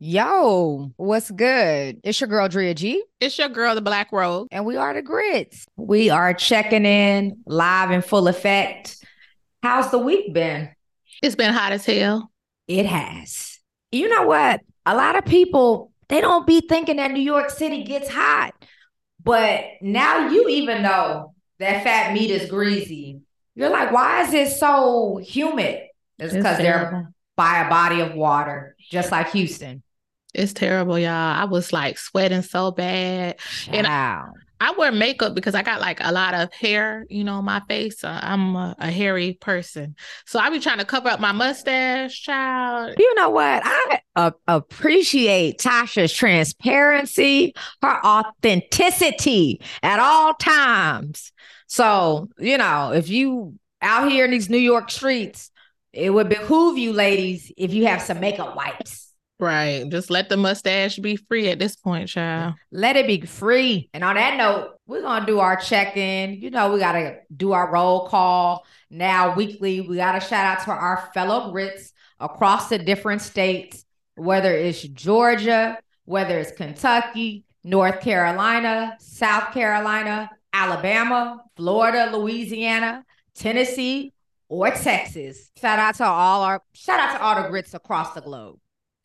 Yo, what's good? It's your girl Drea G. It's your girl, the Blackrouge. And we are the Grits. We are checking in live in full effect. How's the week been? It's been hot as hell. It has. You know what? A lot of people, they don't be thinking that New York City gets hot. But now you even know that fat meat is greasy. You're like, why is it so humid? It's because they're by a body of water, just like Houston. It's terrible, y'all. I was like sweating so bad. Child. And I, I wear makeup because I got like a lot of hair, you know, on my face. Uh, I'm a, a, hairy person. So I be trying to cover up my mustache, child. You know what? I uh, appreciate Tasha's transparency, her authenticity at all times. So, you know, if you out here in these New York streets, it would behoove you ladies if you have some makeup wipes. Right. Just let the mustache be free at this point, child. Let it be free. And on that note, we're going to do our check in. You know, we got to do our roll call now weekly. We got to shout out to our fellow Grits across the different states, whether it's Georgia, whether it's Kentucky, North Carolina, South Carolina, Alabama, Florida, Louisiana, Tennessee, or Texas. Shout out to all our shout out to all the grits across the globe.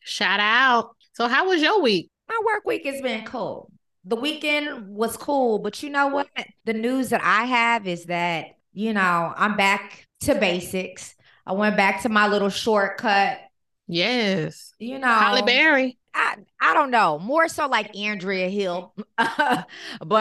Shout out. So, how was your week? My work week has been cool. The weekend was cool, but you know what? The news that I have is that, you know, I'm back to basics. I went back to my little shortcut. Yes. You know, Halle Berry. I, I don't know. More so like Andrea Hill. but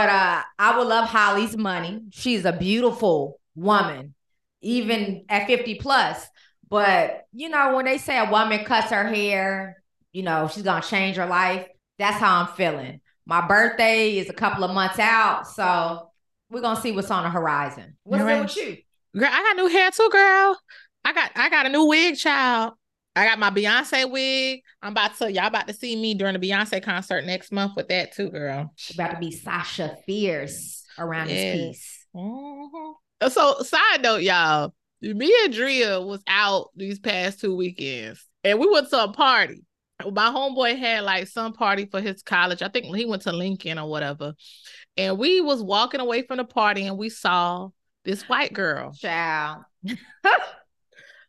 uh I would love Halle's money. She's a beautiful woman, even at 50 plus. But you know, when they say a woman cuts her hair, you know, she's gonna change her life. That's how I'm feeling. My birthday is a couple of months out, so we're gonna see what's on the horizon. What's right. with you? Girl, I got new hair too, girl. I got I got a new wig, child. I got my Beyonce wig. I'm about to y'all about to see me during the Beyonce concert next month with that too, girl. About to be Sasha Fierce around yes. this piece. Mm-hmm. So, side note, y'all, me and Drea was out these past two weekends, and we went to a party. My homeboy had like some party for his college. I think he went to Lincoln or whatever. And we was walking away from the party, and we saw this white girl. Child.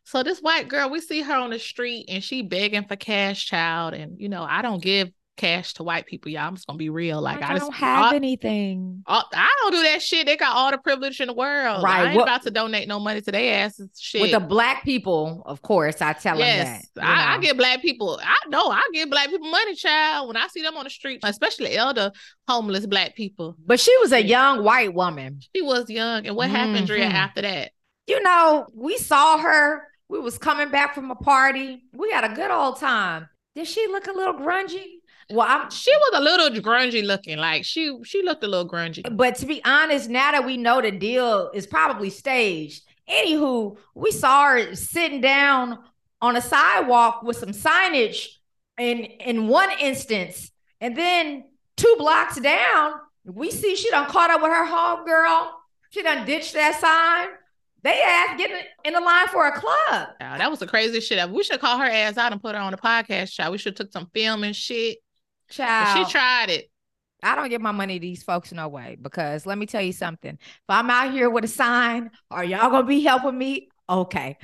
so this white girl, we see her on the street, and she begging for cash, child. And you know, I don't give cash to white people, y'all. I'm just gonna be real. Like I, I don't have all, anything. All, I don't do that shit. They got all the privilege in the world. Right. I ain't what, about to donate no money to their asses. Shit. With the black people, of course, I tell yes, them that. I, I give black people. I know I give black people money, child. When I see them on the street, especially elder homeless black people. But she was a young white woman. She was young, and what mm-hmm. happened, Drea, after that? You know, we saw her. We was coming back from a party. We had a good old time. Did she look a little grungy? Well, I'm, she was a little grungy looking. Like she she looked a little grungy. But to be honest, now that we know the deal is probably staged. Anywho, we saw her sitting down on a sidewalk with some signage in in one instance, and then two blocks down, we see she done caught up with her homegirl. She done ditched that sign. They asked getting in the line for a club. Yeah, that was the craziest shit. We should call her ass out and put her on the podcast show. We should took some film and shit. Child. She tried it. I don't give my money to these folks no way because let me tell you something. If I'm out here with a sign, are y'all gonna be helping me? Okay.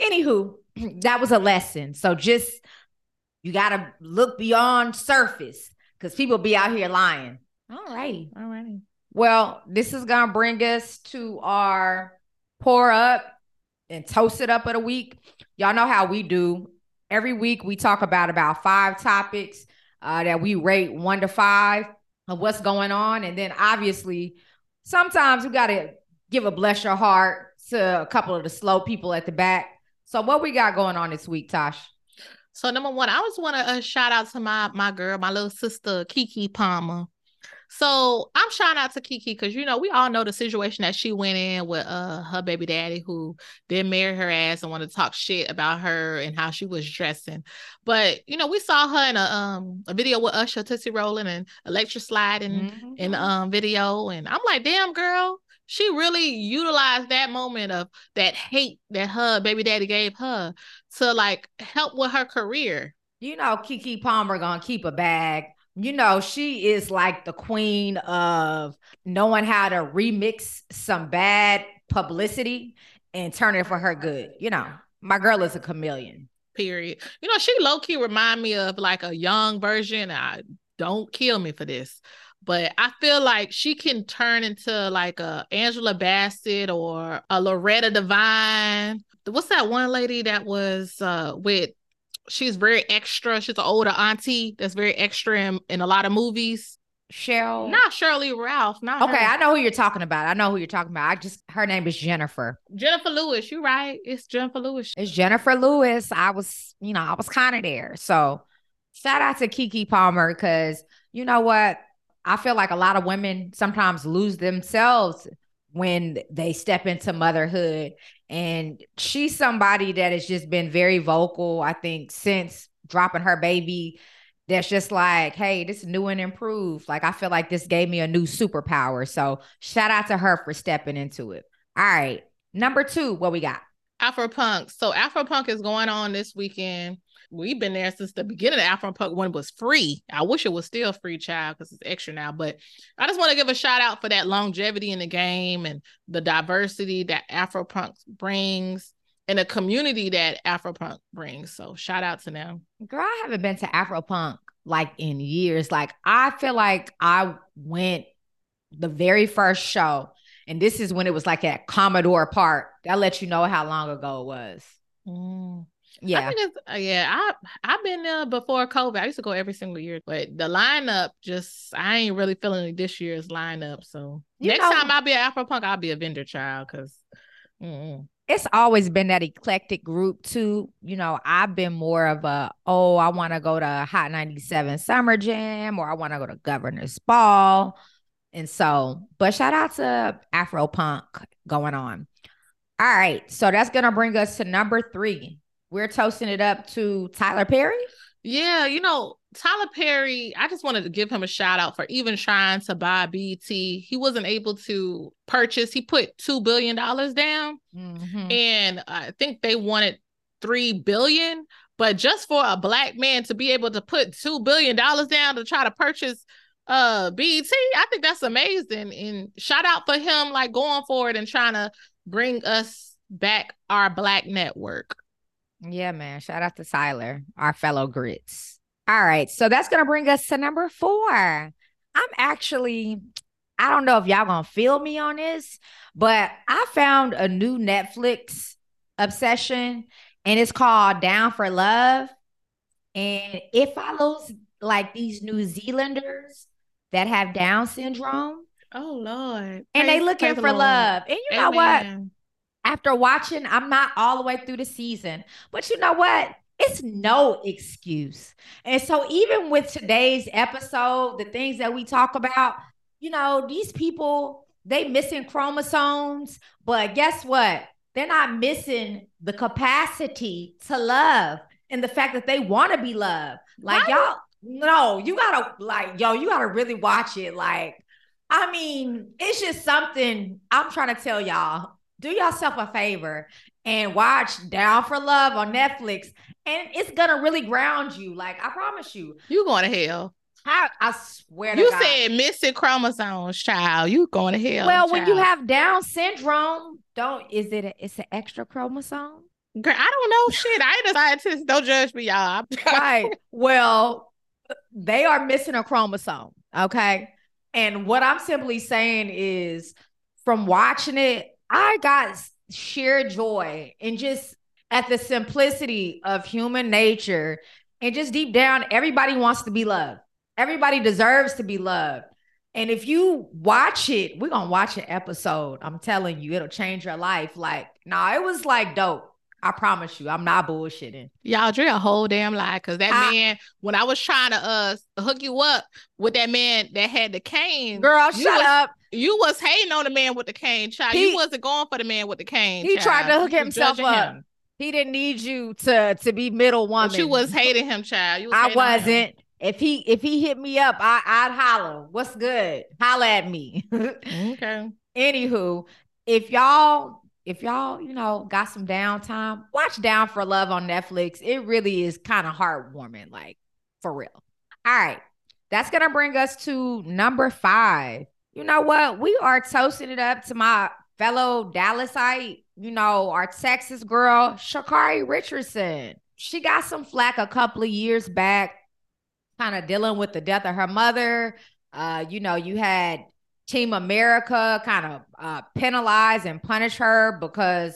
Anywho, that was a lesson. So just you gotta look beyond surface because people be out here lying. All righty. All righty. Well, this is gonna bring us to our pour up and toast it up of the week. Y'all know how we do. Every week we talk about about five topics uh, that we rate one to five of what's going on. And then obviously, sometimes we got to give a bless your heart to a couple of the slow people at the back. So, what we got going on this week, Tosh? So, number one, I just want to uh, shout out to my my girl, my little sister Keke Palmer. So I'm shouting out to Keke because you know we all know the situation that she went in with uh her baby daddy who didn't marry her ass and wanted to talk shit about her and how she was dressing. But you know we saw her in a um a video with Usher, Tootsie Rolling and Electric Sliding mm-hmm. in um video, and I'm like, damn girl, she really utilized that moment of that hate that her baby daddy gave her to like help with her career. You know, Keke Palmer gonna keep a bag. You know, she is like the queen of knowing how to remix some bad publicity and turn it for her good. You know, my girl is a chameleon. Period. You know, she low key remind me of like a young version. I don't kill me for this, but I feel like she can turn into like a Angela Bassett or a Loretta Devine. What's that one lady that was uh with she's very extra. She's an older auntie that's very extra in, in a lot of movies. Cheryl. Not Sheryl Ralph. Not okay. Her. I know who you're talking about. I know who you're talking about. I just her name is Jennifer. Jennifer Lewis. You're right. It's Jennifer Lewis. It's Jennifer Lewis. I was, you know, I was kind of there. So shout out to Keke Palmer because you know what? I feel like a lot of women sometimes lose themselves when they step into motherhood. And she's somebody that has just been very vocal, I think, since dropping her baby. That's just like, hey, this is new and improved. Like, I feel like this gave me a new superpower. So, shout out to her for stepping into it. All right. Number two, what we got? Afropunk. So, Afropunk is going on this weekend we've been there since the beginning of Afro Punk one was free. I wish it was still free, child, because it's extra now. But I just want to give a shout out for that longevity in the game and the diversity that Afro Punk brings and the community that Afro Punk brings. So shout out to them. Girl, I haven't been to Afro Punk like in years. Like I feel like I went the very first show, and this is when it was like at Commodore Park. That lets you know how long ago it was. Mm. Yeah, uh, yeah. I I've been there before COVID. I used to go every single year, but the lineup just I ain't really feeling this year's lineup. So you next know, time I'll be an Afro Punk, I'll be a vendor child because. It's always been that eclectic group too. You know, I've been more of a oh, I want to go to Hot 97 Summer Jam or I want to go to Governor's Ball. And so, but shout out to Afro Punk going on. All right. So that's going to bring us to number three we're toasting it up to Tyler Perry. Yeah, you know, Tyler Perry, I just wanted to give him a shout out for even trying to buy BET. He wasn't able to purchase, he put $2 billion down. Mm-hmm. And I think they wanted 3 billion. But just for a black man to be able to put $2 billion down to try to purchase uh BET, I think that's amazing. And shout out for him, like going forward and trying to bring us back our black network. Yeah, man. Shout out to Tyler, our fellow grits. All right. So that's going to bring us to number four. I'm actually, I don't know if y'all going to feel me on this, but I found a new Netflix obsession and it's called Down for Love. And it follows like these New Zealanders that have Down syndrome. Oh, Lord. And they looking for love. And you Amen. know what? After watching, I'm not all the way through the season, but you know what? It's no excuse. And so, even with today's episode, the things that we talk about, you know, these people, they missing chromosomes, but guess what? They're not missing the capacity to love and the fact that they want to be loved. Like, y'all, no, you gotta, like, yo, you gotta really watch it. Like, I mean, it's just something I'm trying to tell y'all do yourself a favor and watch Down for Love on Netflix, and it's gonna really ground you. Like I promise you, you going to hell. I, I swear you God. said missing chromosomes, child. You going to hell? Well, child. when you have Down syndrome, don't is it? A, it's an extra chromosome. Girl, I don't know shit. I ain't a scientist. Don't judge me, y'all. right. Well, they are missing a chromosome. Okay. And what I'm simply saying is from watching it, I got sheer joy and just at the simplicity of human nature and just deep down everybody wants to be loved. Everybody deserves to be loved. And if you watch it, we're gonna watch an episode. I'm telling you, it'll change your life. Like, nah, it was like dope. I promise you, I'm not bullshitting. Y'all drew a whole damn lie because that I, man, when I was trying to uh hook you up with that man that had the cane, girl, shut was, up. You was hating on the man with the cane, child. He, you wasn't going for the man with the cane. He child. tried to hook himself up. Him. He didn't need you to to be middle woman. But you was hating him, child. Was I wasn't. If he if he hit me up, I I'd holler. What's good? Holler at me. okay. Anywho, if y'all if y'all, you know, got some downtime, watch Down for Love on Netflix. It really is kind of heartwarming, like for real. All right. That's going to bring us to number five. You know what? We are toasting it up to my fellow Dallasite, you know, our Texas girl, Sha'Carri Richardson. She got some flack a couple of years back, kind of dealing with the death of her mother. Uh, you know, you had Team America kind of uh, penalize and punish her because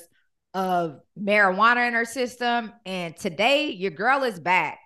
of marijuana in her system. And today, your girl is back.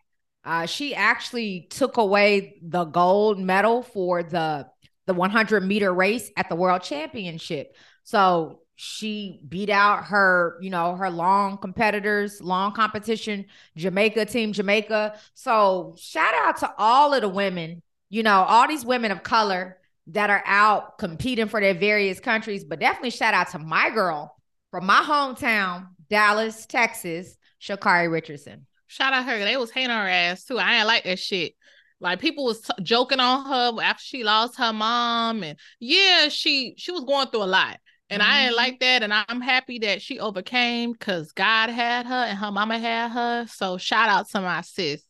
Uh, she actually took away the gold medal for the the 100 meter race at the World Championship. So she beat out her, you know, her long competitors, long competition, Jamaica, Team Jamaica. So shout out to all of the women, you know, all these women of color that are out competing for their various countries. But definitely shout out to my girl from my hometown, Dallas, Texas, Sha'Carri Richardson. Shout out her. They was hating her ass too. I ain't like that shit. Like people was t- joking on her after she lost her mom, and yeah, she she was going through a lot, and mm-hmm. I didn't like that. And I'm happy that she overcame because God had her and her mama had her. So shout out to my sis.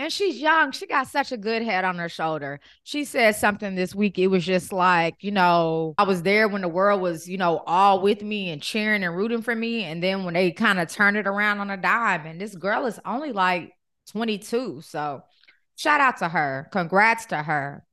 And she's young. She got such a good head on her shoulder. She said something this week. It was just like, you know, I was there when the world was, you know, all with me and cheering and rooting for me. And then when they kind of turned it around on a dime, and this girl is only like 22. So shout out to her. Congrats to her.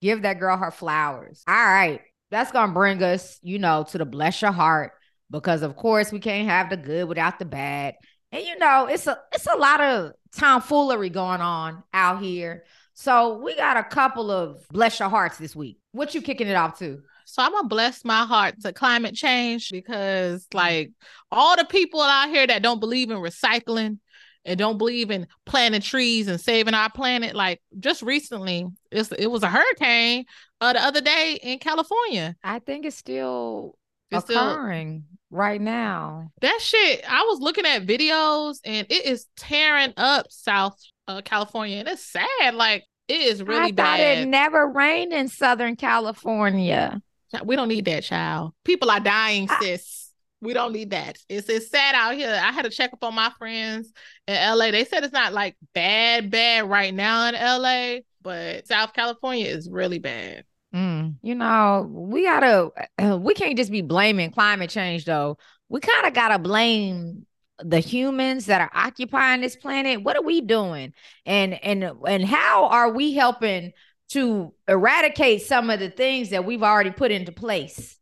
Give that girl her flowers. All right. That's going to bring us, you know, to the bless your heart because, of course, we can't have the good without the bad. And you know, it's a it's a lot of tomfoolery going on out here. So we got a couple of bless your hearts this week. What you kicking it off to? So I'm gonna bless my heart to climate change because like all the people out here that don't believe in recycling and don't believe in planting trees and saving our planet, like just recently, it's, it was a hurricane uh, the other day in California. I think it's still it's occurring still, right now. That shit, I was looking at videos and it is tearing up South uh, California, and it's sad. Like it is really I bad. it never rained in Southern California. We don't need that, child. People are dying, sis. We don't need that. It's it's sad out here. I had to check up on my friends in LA. They said it's not like bad, bad right now in LA, but South California is really bad. Mm, you know, we gotta, uh, we can't just be blaming climate change though. We kind of gotta blame the humans that are occupying this planet. What are we doing? And and and how are we helping to eradicate some of the things that we've already put into place?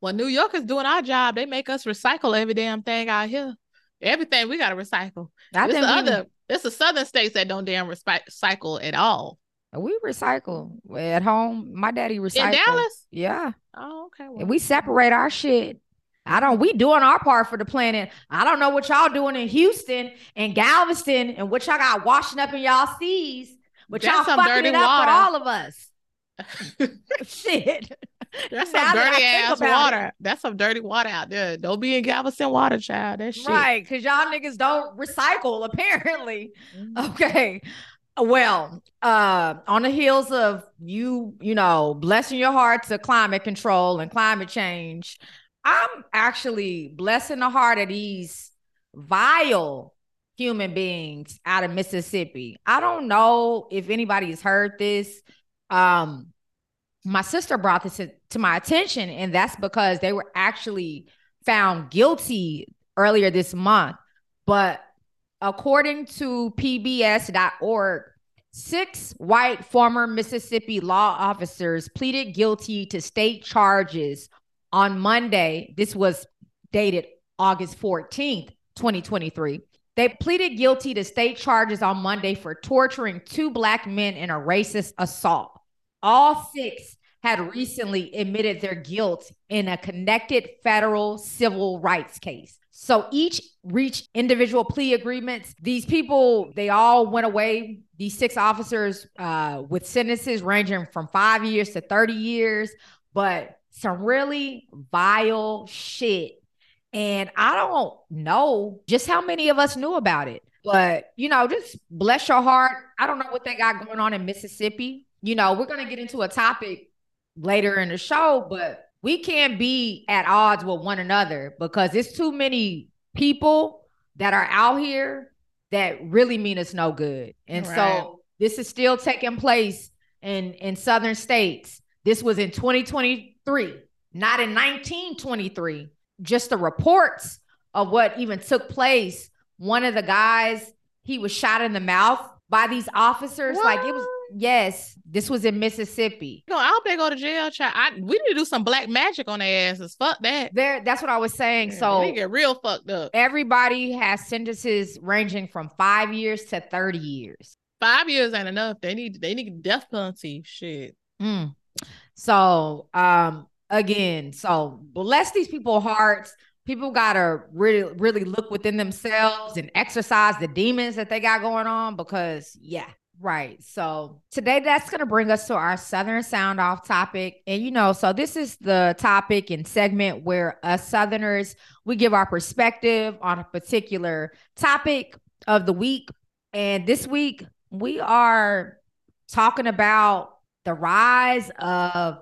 Well, New York is doing our job. They make us recycle every damn thing out here. Everything we gotta recycle. I it's the other, it's the southern states that don't damn recycle at all. We recycle at home. My daddy recycle. In Dallas? Yeah. Oh, okay. Well. And we separate our shit. I don't. We doing our part for the planet. I don't know what y'all doing in Houston and Galveston and what y'all got washing up in y'all seas. But y'all fucking it up water. for all of us. Shit. That's some dirty ass water. It. That's some dirty water out there. Don't be in Galveston water, child. That shit. Right, because y'all niggas don't recycle, apparently. Mm-hmm. Okay. Well, uh, on the heels of you, you know, blessing your heart to climate control and climate change, I'm actually blessing the heart of these vile human beings out of Mississippi. I don't know if anybody has heard this. Um, my sister brought this to my attention, and that's because they were actually found guilty earlier this month. But According to PBS.org, six white former Mississippi law officers pleaded guilty to state charges on Monday. This was dated August 14th, 2023. They pleaded guilty to state charges on Monday for torturing two black men in a racist assault. All six had recently admitted their guilt in a connected federal civil rights case. So each reached individual plea agreements. These people, they all went away. These six officers uh, with sentences ranging from five years to 30 years, but some really vile shit. And I don't know just how many of us knew about it. But, you know, just bless your heart. I don't know what they got going on in Mississippi. You know, we're going to get into a topic later in the show, but we can't be at odds with one another because it's too many people that are out here that really mean us no good. And right. so this is still taking place in in southern states. This was in 2023, not in 1923. Just the reports of what even took place. One of the guys, he was shot in the mouth by these officers. What? Like it was Yes, this was in Mississippi. No, I hope they go to jail. Child. I, we need to do some black magic on their asses. Fuck that. There, that's what I was saying. so they get real fucked up. Everybody has sentences ranging from five years to thirty years. Five years ain't enough. They need they need death penalty. Shit. Mm. So, um, again, so bless these people's hearts. People gotta really, really look within themselves and exercise the demons that they got going on because, yeah, Right. So today that's going to bring us to our Southern Sound Off topic. And, you know, so this is the topic and segment where us Southerners, we give our perspective on a particular topic of the week. And this week we are talking about the rise of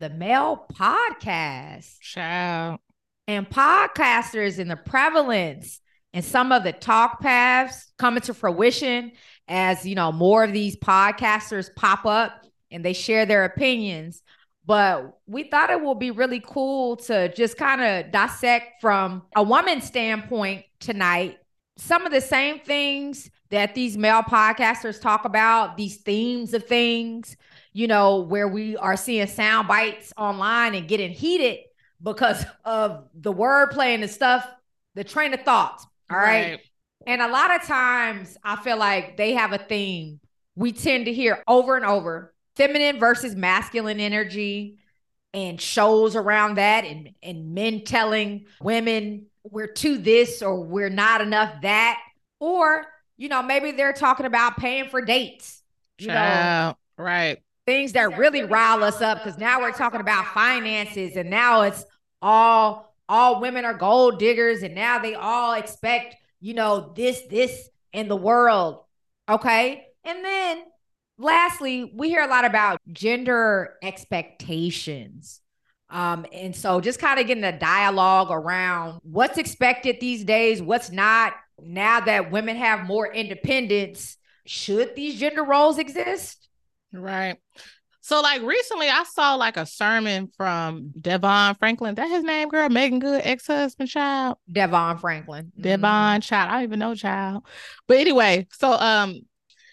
the male podcast. Child. And podcasters and the prevalence and some of the talk paths coming to fruition as you know more of these podcasters pop up and they share their opinions but we thought it would be really cool to just kind of dissect from a woman's standpoint tonight some of the same things that these male podcasters talk about these themes of things you know where we are seeing sound bites online and getting heated because of the wordplay and the stuff the train of thought all right. right. And a lot of times I feel like they have a theme we tend to hear over and over feminine versus masculine energy and shows around that and, and men telling women we're to this or we're not enough that. Or, you know, maybe they're talking about paying for dates. You Child. know, right. Things that really rile us up because now we're talking about finances and now it's all all women are gold diggers and now they all expect you know, this, this in the world. Okay. And then lastly, we hear a lot about gender expectations. Um, and so just kind of getting a dialogue around what's expected these days, what's not. Now that women have more independence, should these gender roles exist? Right. So like recently I saw like a sermon from DeVon Franklin. That his name, girl. Meagan Good, ex-husband child. DeVon Franklin. Devon mm-hmm. child. I don't even know child. But anyway, so um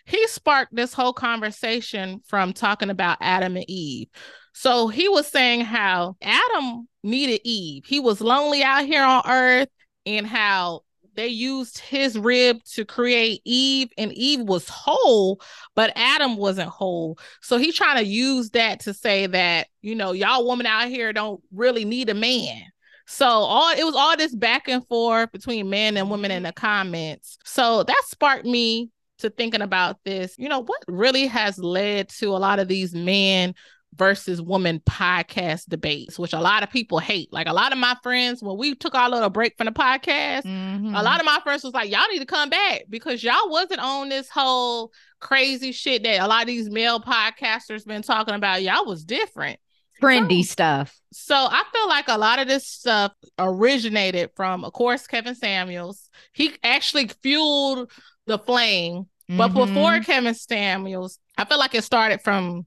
he sparked this whole conversation from talking about Adam and Eve. So he was saying how Adam needed Eve. He was lonely out here on earth and how they used his rib to create Eve, and Eve was whole, but Adam wasn't whole. So he trying to use that to say that, you know, y'all women out here don't really need a man. So all it was all this back and forth between men and women in the comments. So that sparked me to thinking about this. You know, what really has led to a lot of these men versus woman podcast debates, which a lot of people hate. Like a lot of my friends, when we took our little break from the podcast, mm-hmm. a lot of my friends was like, Y'all need to come back because y'all wasn't on this whole crazy shit that a lot of these male podcasters been talking about. Y'all was different. Trendy so, stuff. So I feel like a lot of this stuff originated from, of course, Kevin Samuels. He actually fueled the flame. Mm-hmm. But before Kevin Samuels, I feel like it started from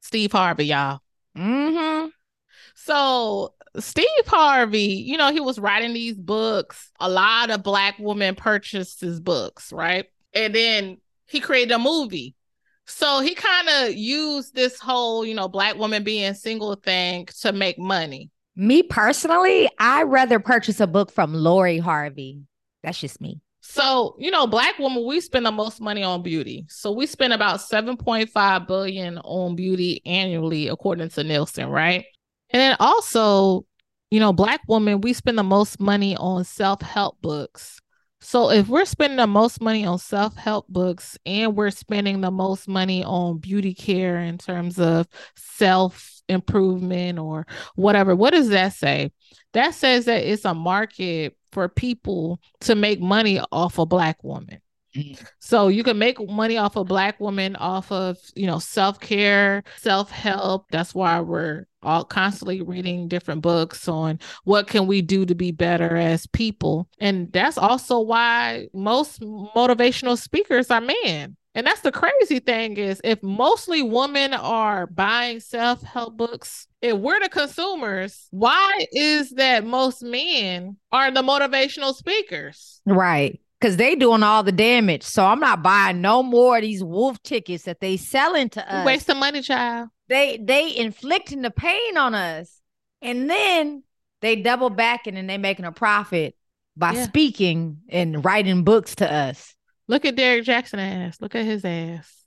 Steve Harvey, y'all. Mm-hmm. So Steve Harvey, you know, he was writing these books. A lot of black women purchased his books, right? And then he created a movie. So he kind of used this whole, you know, black woman being single thing to make money. Me personally, I rather purchase a book from Lori Harvey. That's just me. So, you know, black women, we spend the most money on beauty. So we spend about 7.5 billion on beauty annually, according to Nielsen, right? And then also you know, black women, we spend the most money on self-help books. So if we're spending the most money on self-help books and we're spending the most money on beauty care in terms of self improvement or whatever, what does that say? That says that it's a market for people to make money off a black woman. Mm-hmm. So you can make money off a black woman off of, you know, self-care, self-help. That's why we're all constantly reading different books on what can we do to be better as people. And that's also why most motivational speakers are men. And that's the crazy thing is if mostly women are buying self-help books, if we're the consumers, why is that most men are the motivational speakers? Right because they doing all the damage. So I'm not buying no more of these wolf tickets that they selling to us. Waste of money, child. They they inflicting the pain on us, and then they double back and then they making a profit by yeah. speaking and writing books to us. Look at Derek Jaxn ass. Look at his ass.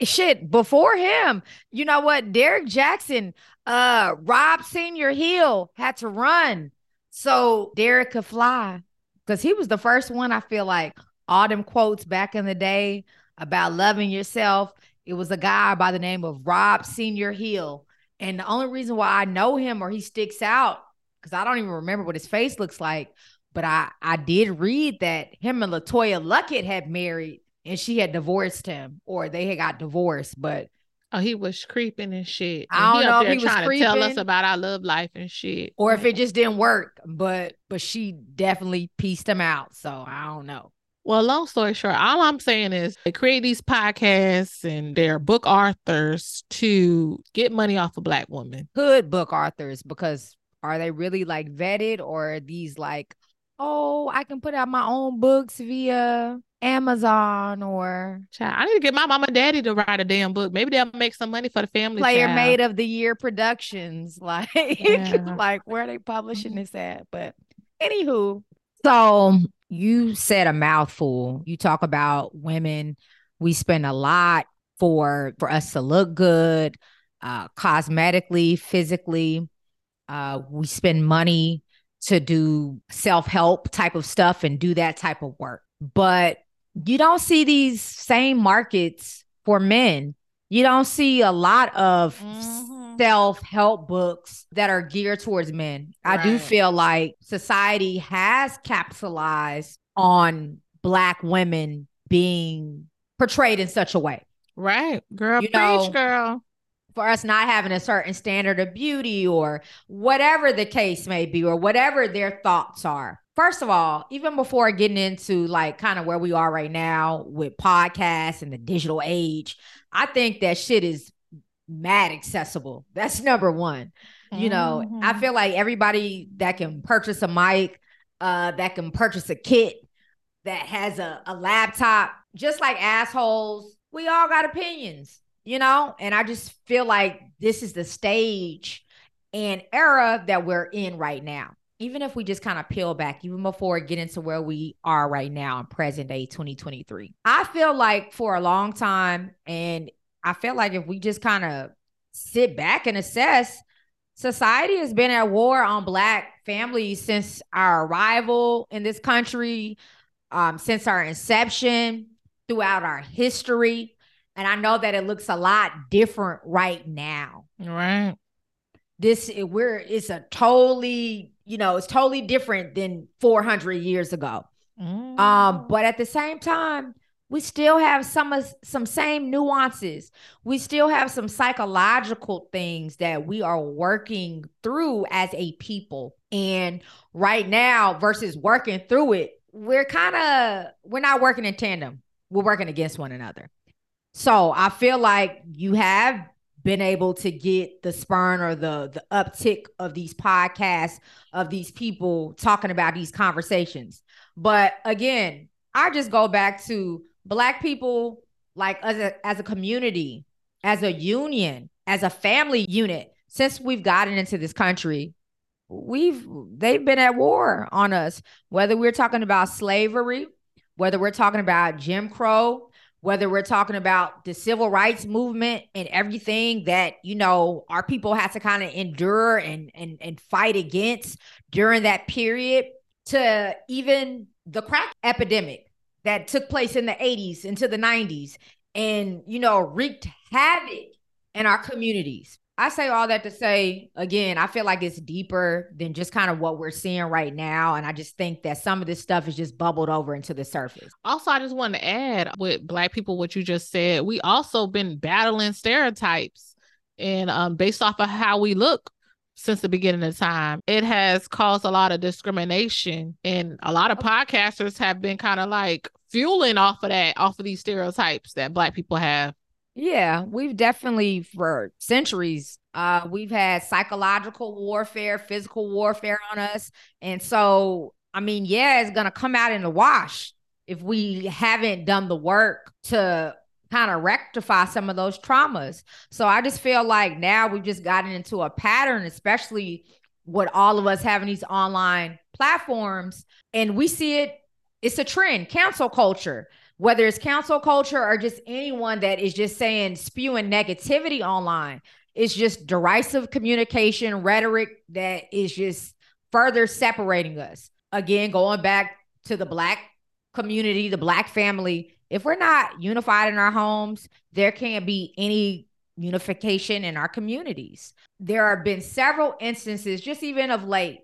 Shit, before him, you know what? Derek Jaxn, uh, Rob Senior Hill had to run so Derek could fly because he was the first one I feel like all them quotes back in the day about loving yourself. It was a guy by the name of Rob Senior Hill. And the only reason why I know him or he sticks out, because I don't even remember what his face looks like, but I I did read that him and LeToya Luckett had married and she had divorced him or they had got divorced. But Oh, he was creeping and shit. And I don't know if he was trying creeping, to tell us about our love life and shit. Or if it just didn't work. But but she definitely pieced him out. So I don't know. Well, long story short, all I'm saying is they create these podcasts and they're book authors to get money off of black women. Good book authors, because are they really like vetted or are these like, oh, I can put out my own books via Amazon or child. I need to get my mama and daddy to write a damn book. Maybe they'll make some money for the family. Player child. made of the year productions. Like, yeah. like where are they publishing this at? But anywho, so you said a mouthful. You talk about women. We spend a lot for for us to look good, uh, cosmetically, physically. Uh, we spend money to do self help type of stuff and do that type of work. But you don't see these same markets for men. You don't see a lot of mm-hmm. self help books that are geared towards men. Right. I do feel like society has capitalized on Black women being portrayed in such a way. Right. Girl, you preach, know, girl. For us not having a certain standard of beauty or whatever the case may be, or whatever their thoughts are first of all, even before getting into like kind of where we are right now with podcasts and the digital age, I think that shit is mad accessible. That's number one. You know, mm-hmm. I feel like everybody that can purchase a mic, uh, that can purchase a kit, that has a, a laptop, just like assholes, we all got opinions, you know? And I just feel like this is the stage and era that we're in right now even if we just kind of peel back, even before getting to where we are right now in present day 2023, I feel like for a long time, and I feel like if we just kind of sit back and assess, society has been at war on Black families since our arrival in this country, um, since our inception, throughout our history. And I know that it looks a lot different right now. Right. This we're it's a totally you know, it's totally different than 400 years ago. Mm. Um, but at the same time, we still have some of some same nuances. We still have some psychological things that we are working through as a people. And right now, versus working through it, we're kind of we're not working in tandem. We're working against one another. So I feel like you have been able to get the spurn or the the uptick of these podcasts of these people talking about these conversations. But again, I just go back to black people like as a as a community, as a union, as a family unit. Since we've gotten into this country, we've they've been at war on us. Whether we're talking about slavery, whether we're talking about Jim Crow, whether we're talking about the civil rights movement and everything that you know our people had to kind of endure and and and fight against during that period to even the crack epidemic that took place in the 80s into the 90s and you know wreaked havoc in our communities I say all that to say again, I feel like it's deeper than just kind of what we're seeing right now. And I just think that some of this stuff is just bubbled over into the surface. Also, I just want to add with black people what you just said. We also been battling stereotypes and um, based off of how we look since the beginning of time. It has caused a lot of discrimination. And a lot of podcasters have been kind of like fueling off of that, off of these stereotypes that black people have. Yeah, we've definitely for centuries uh we've had psychological warfare, physical warfare on us. And so I mean, yeah, it's going to come out in the wash if we haven't done the work to kind of rectify some of those traumas. So I just feel like now we've just gotten into a pattern, especially with all of us having these online platforms, and we see it. It's a trend, cancel culture whether it's cancel culture or just anyone that is just saying spewing negativity online. It's just derisive communication, rhetoric that is just further separating us. Again, going back to the Black community, the Black family, if we're not unified in our homes, there can't be any unification in our communities. There have been several instances, just even of late,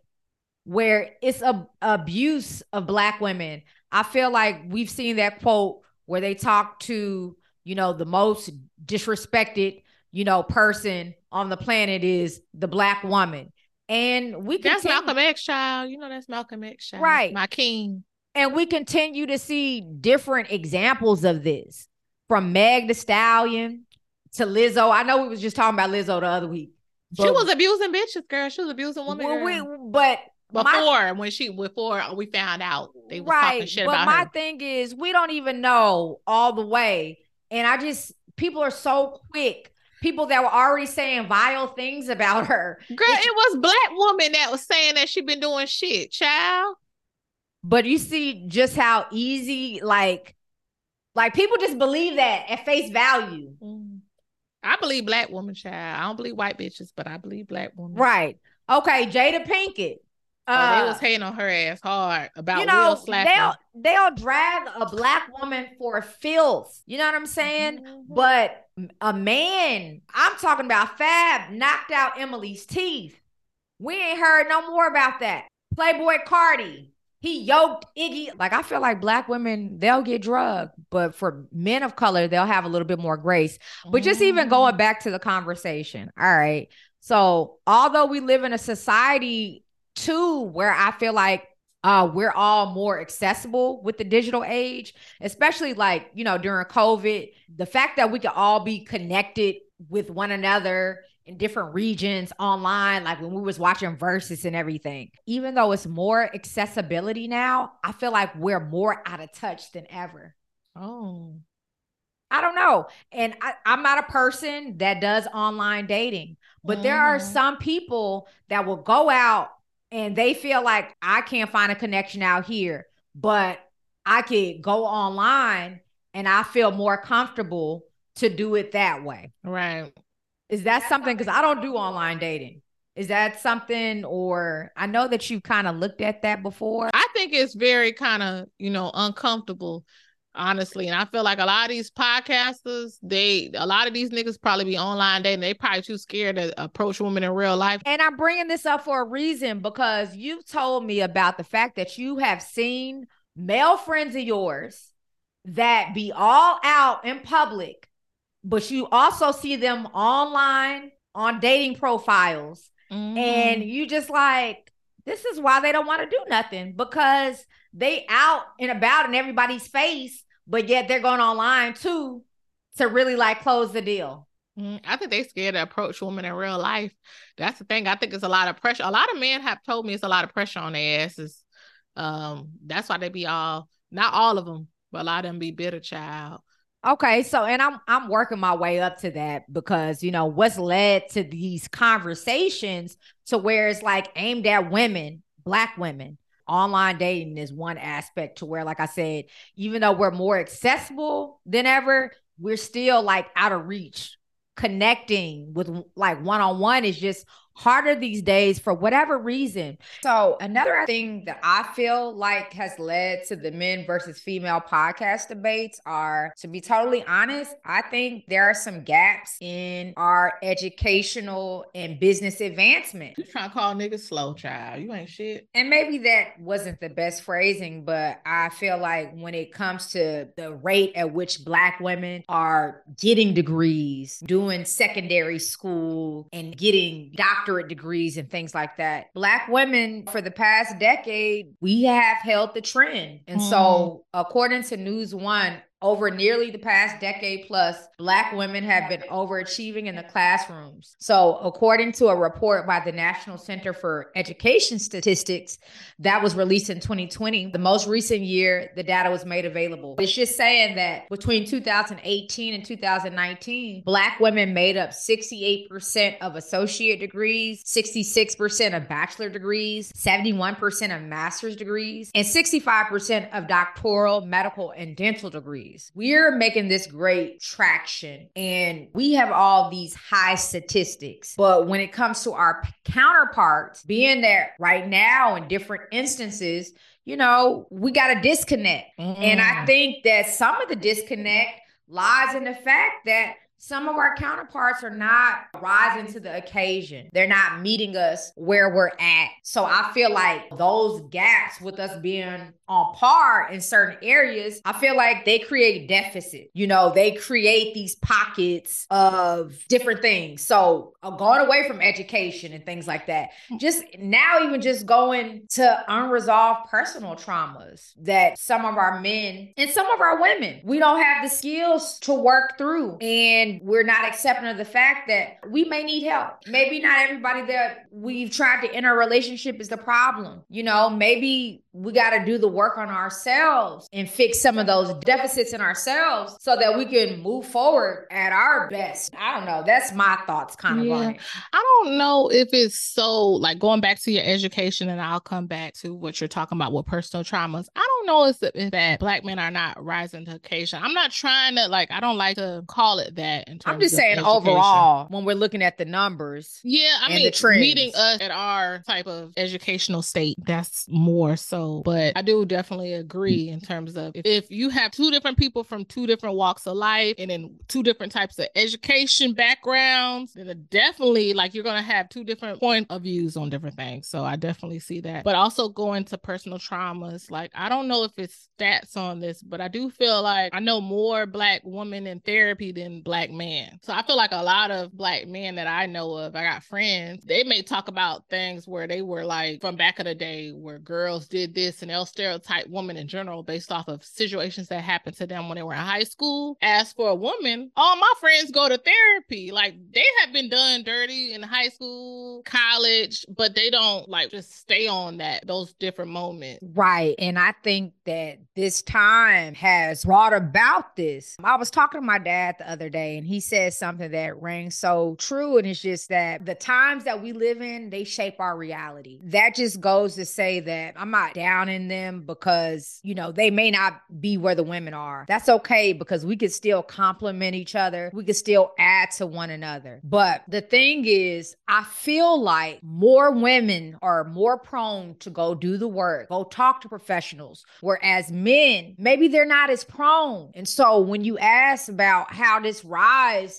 where it's a abuse of Black women I feel like we've seen that quote where they talk to, you know, the most disrespected, you know, person on the planet is the black woman. And we can That's Malcolm X child. You know that's Malcolm X child. Right. My king. And we continue to see different examples of this from Meg the Stallion to Lizzo. I know we was just talking about Lizzo the other week. She was abusing bitches, girl. She was abusing women. Well, we, but before my, when she before we found out they were right, talking shit about her. but about my her. thing is we don't even know all the way, and I just people are so quick. People that were already saying vile things about her. Girl, it's, it was black woman that was saying that she been doing shit, child. But you see just how easy, like, like people just believe that at face value. Mm. I believe black woman, child. I don't believe white bitches, but I believe black woman. Right. Okay, Jada Pinkett. Uh, oh, they was uh, hating on her ass hard about you know, They'll they'll drag a black woman for filth. You know what I'm saying? Mm-hmm. But a man, I'm talking about Fab knocked out Emily's teeth. We ain't heard no more about that. Playboi Carti, he yoked Iggy. Like I feel like black women, they'll get drugged, but for men of color, they'll have a little bit more grace. But just even going mm. back to the conversation, all right. So although we live in a society Two, where I feel like uh, we're all more accessible with the digital age, especially like, you know, during COVID, the fact that we could all be connected with one another in different regions online, like when we was watching Verzuz and everything. Even though it's more accessibility now, I feel like we're more out of touch than ever. Oh. I don't know. And I, am not a person that does online dating, but mm-hmm. there are mm-hmm. some people that will go out and they feel like I can't find a connection out here, but I could go online and I feel more comfortable to do it that way. Right. Is that something? Because I don't do online dating. Is that something, or I know that you kind of looked at that before? I think it's very kind of, you know, uncomfortable honestly. And I feel like a lot of these podcasters, they a lot of these niggas probably be online dating. They probably too scared to approach women in real life. And I'm bringing this up for a reason because you've told me about the fact that you have seen male friends of yours that be all out in public, but you also see them online on dating profiles. Mm-hmm. And you just like, this is why they don't want to do nothing because they out and about in everybody's face but yet they're going online too to really like close the deal. Mm, I think they scared to approach women in real life. That's the thing. I think it's a lot of pressure. A lot of men have told me it's a lot of pressure on their asses. Um, that's why they be all not all of them, but a lot of them be bitter child. Okay, so and I'm I'm working my way up to that because you know what's led to these conversations to where it's like aimed at women, black women online dating is one aspect to where, like I said, even though we're more accessible than ever, we're still like out of reach. Connecting with like one on one is just harder these days for whatever reason. So, another thing that I feel like has led to the men versus female podcast debates are, to be totally honest, I think there are some gaps in our educational and business advancement. You trying to call niggas slow, child. You ain't shit. And maybe that wasn't the best phrasing, but I feel like when it comes to the rate at which Black women are getting degrees, doing secondary school, and getting doctorate doctorate degrees and things like that. Black women for the past decade, we have held the trend. And mm. so, according to NewsOne, over nearly the past decade plus, Black women have been overachieving in the classrooms. So, according to a report by the National Center for Education Statistics that was released in 2020, the most recent year the data was made available, it's just saying that between 2018 and 2019, Black women made up 68% of associate degrees, 66% of bachelor degrees, 71% of master's degrees, and 65% of doctoral, medical, and dental degrees. We're making this great traction and we have all these high statistics. But when it comes to our counterparts, being there right now in different instances, you know, we got a disconnect. Mm-hmm. And I mm. think that some of the disconnect lies in the fact that some of our counterparts are not rising to the occasion. They're not meeting us where we're at. So I feel like those gaps with us being on par in certain areas, I feel like they create deficit. You know, they create these pockets of different things. So uh, going away from education and things like that. Just now, even just going to unresolved personal traumas that some of our men and some of our women, we don't have the skills to work through. And we're not accepting of the fact that we may need help. Maybe not everybody that we've tried to enter a relationship is the problem. You know, maybe we got to do the work on ourselves and fix some of those deficits in ourselves so that we can move forward at our best. I don't know. That's my thoughts kind of yeah. on it. I don't know if it's so like going back to your education and I'll come back to what you're talking about with personal traumas. I don't know if, if that black men are not rising to occasion. I'm not trying to like, I don't like to call it that. I'm just saying education. overall, when we're looking at the numbers. Yeah. I mean, the trends. meeting us at our type of educational state, that's more so but I do definitely agree in terms of if, if you have two different people from two different walks of life and in two different types of education backgrounds, then definitely like you're gonna have two different point of views on different things. So I definitely see that. But also going to personal traumas, like I don't know if it's stats on this, but I do feel like I know more black women in therapy than black men. So I feel like a lot of black men that I know of, I got friends, they may talk about things where they were like from back in the day where girls did this and they'll stereotype women in general based off of situations that happened to them when they were in high school. As for a woman, all my friends go to therapy. Like they have been done dirty in high school, college, but they don't like just stay on that, those different moments. Right. And I think that this time has brought about this. I was talking to my dad the other day and he says something that rang so true. And it's just that the times that we live in, they shape our reality. That just goes to say that I'm not down in them because, you know, they may not be where the women are. That's okay because we could still complement each other. We could still add to one another. But the thing is, I feel like more women are more prone to go do the work, go talk to professionals, whereas men, maybe they're not as prone. And so when you ask about how this rise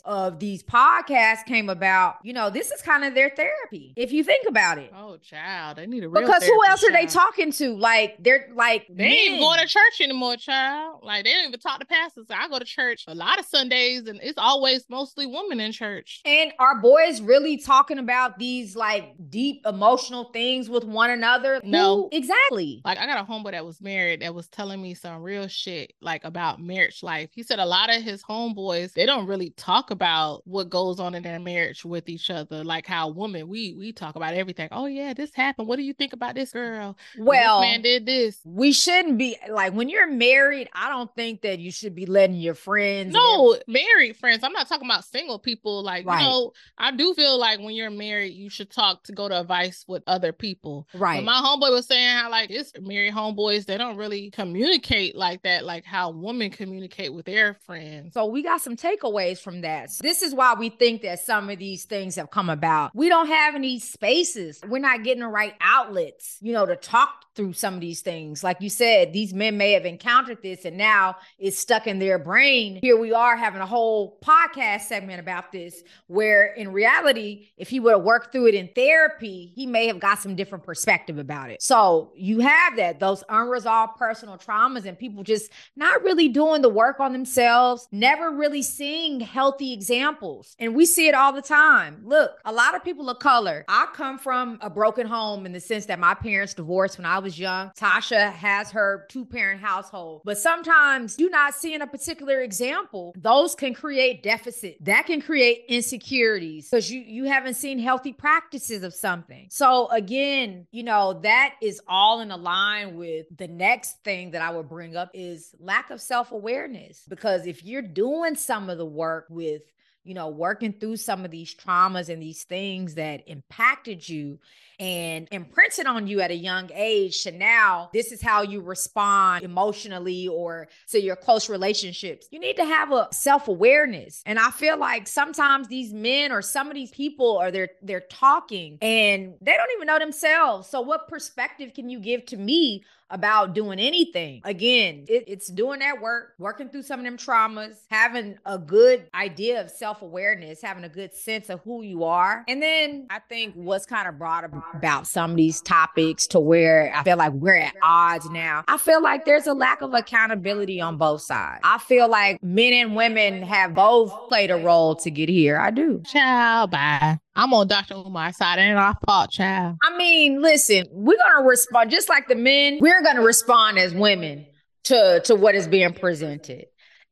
of these podcasts came about, you know, this is kind of their therapy. If you think about it. Oh, child, they need a real because who else are they talking to? Like they're like they men. ain't going to church anymore, child. Like they don't even talk to pastors. I go to church a lot of Sundays, and it's always mostly women in church. And our boys really talking about these like deep emotional things with one another? No, Who? exactly. Like I got a homeboy that was married that was telling me some real shit like about marriage life. He said a lot of his homeboys they don't really talk about what goes on in their marriage with each other. Like how women, we we talk about everything. Oh yeah, this happened. What do you think about this girl? Well, this man did this. We shouldn't be like when you're married. I don't think that you should be letting your friends. No, married friends. I'm not talking about single people. Like Right. you know, I do feel like when you're married, you should talk to go to advice with other people. right. But my homeboy was saying how like his married homeboys, they don't really communicate like that, like how women communicate with their friends. So we got some takeaways from that. So this is why we think that some of these things have come about. We don't have any spaces. We're not getting the right outlets, you know, to talk through some of these things. Like you said, these men may have encountered this and now it's stuck in their brain. Here we are having a whole podcast segment about this, where in reality, if he would have worked through it in therapy, he may have got some different perspective about it. So you have that, those unresolved personal traumas, and people just not really doing the work on themselves, never really seeing healthy examples. And we see it all the time. Look, a lot of people of color, I come from a broken home in the sense that my parents divorced when I was young. Tasha has her two parent household. But sometimes you not seeing a particular example, those can create deficit. That can create insecurities because you you haven't seen healthy practices of something. So again, you know, that is all in line with the next thing that I would bring up is lack of self-awareness. Because if you're doing some of the work with you know, working through some of these traumas and these things that impacted you and imprinted on you at a young age to now this is how you respond emotionally or to your close relationships. You need to have a self-awareness. And I feel like sometimes these men or some of these people are they're they're talking and they don't even know themselves. So what perspective can you give to me about doing anything. Again, it- it's doing that work, working through some of them traumas, having a good idea of self awareness, having a good sense of who you are. And then I think what's kind of brought ab- about some of these topics to where I feel like we're at odds now. I feel like there's a lack of accountability on both sides. I feel like men and women have both played a role to get here. I do. Child, bye. I'm on Dr. Umar's side. It ain't our fault, child. I mean, listen, we're gonna respond just like the men. We're gonna respond as women to to what is being presented,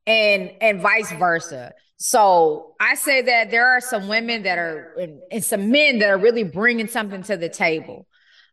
and and vice versa. So I say that there are some women that are and, some men that are really bringing something to the table.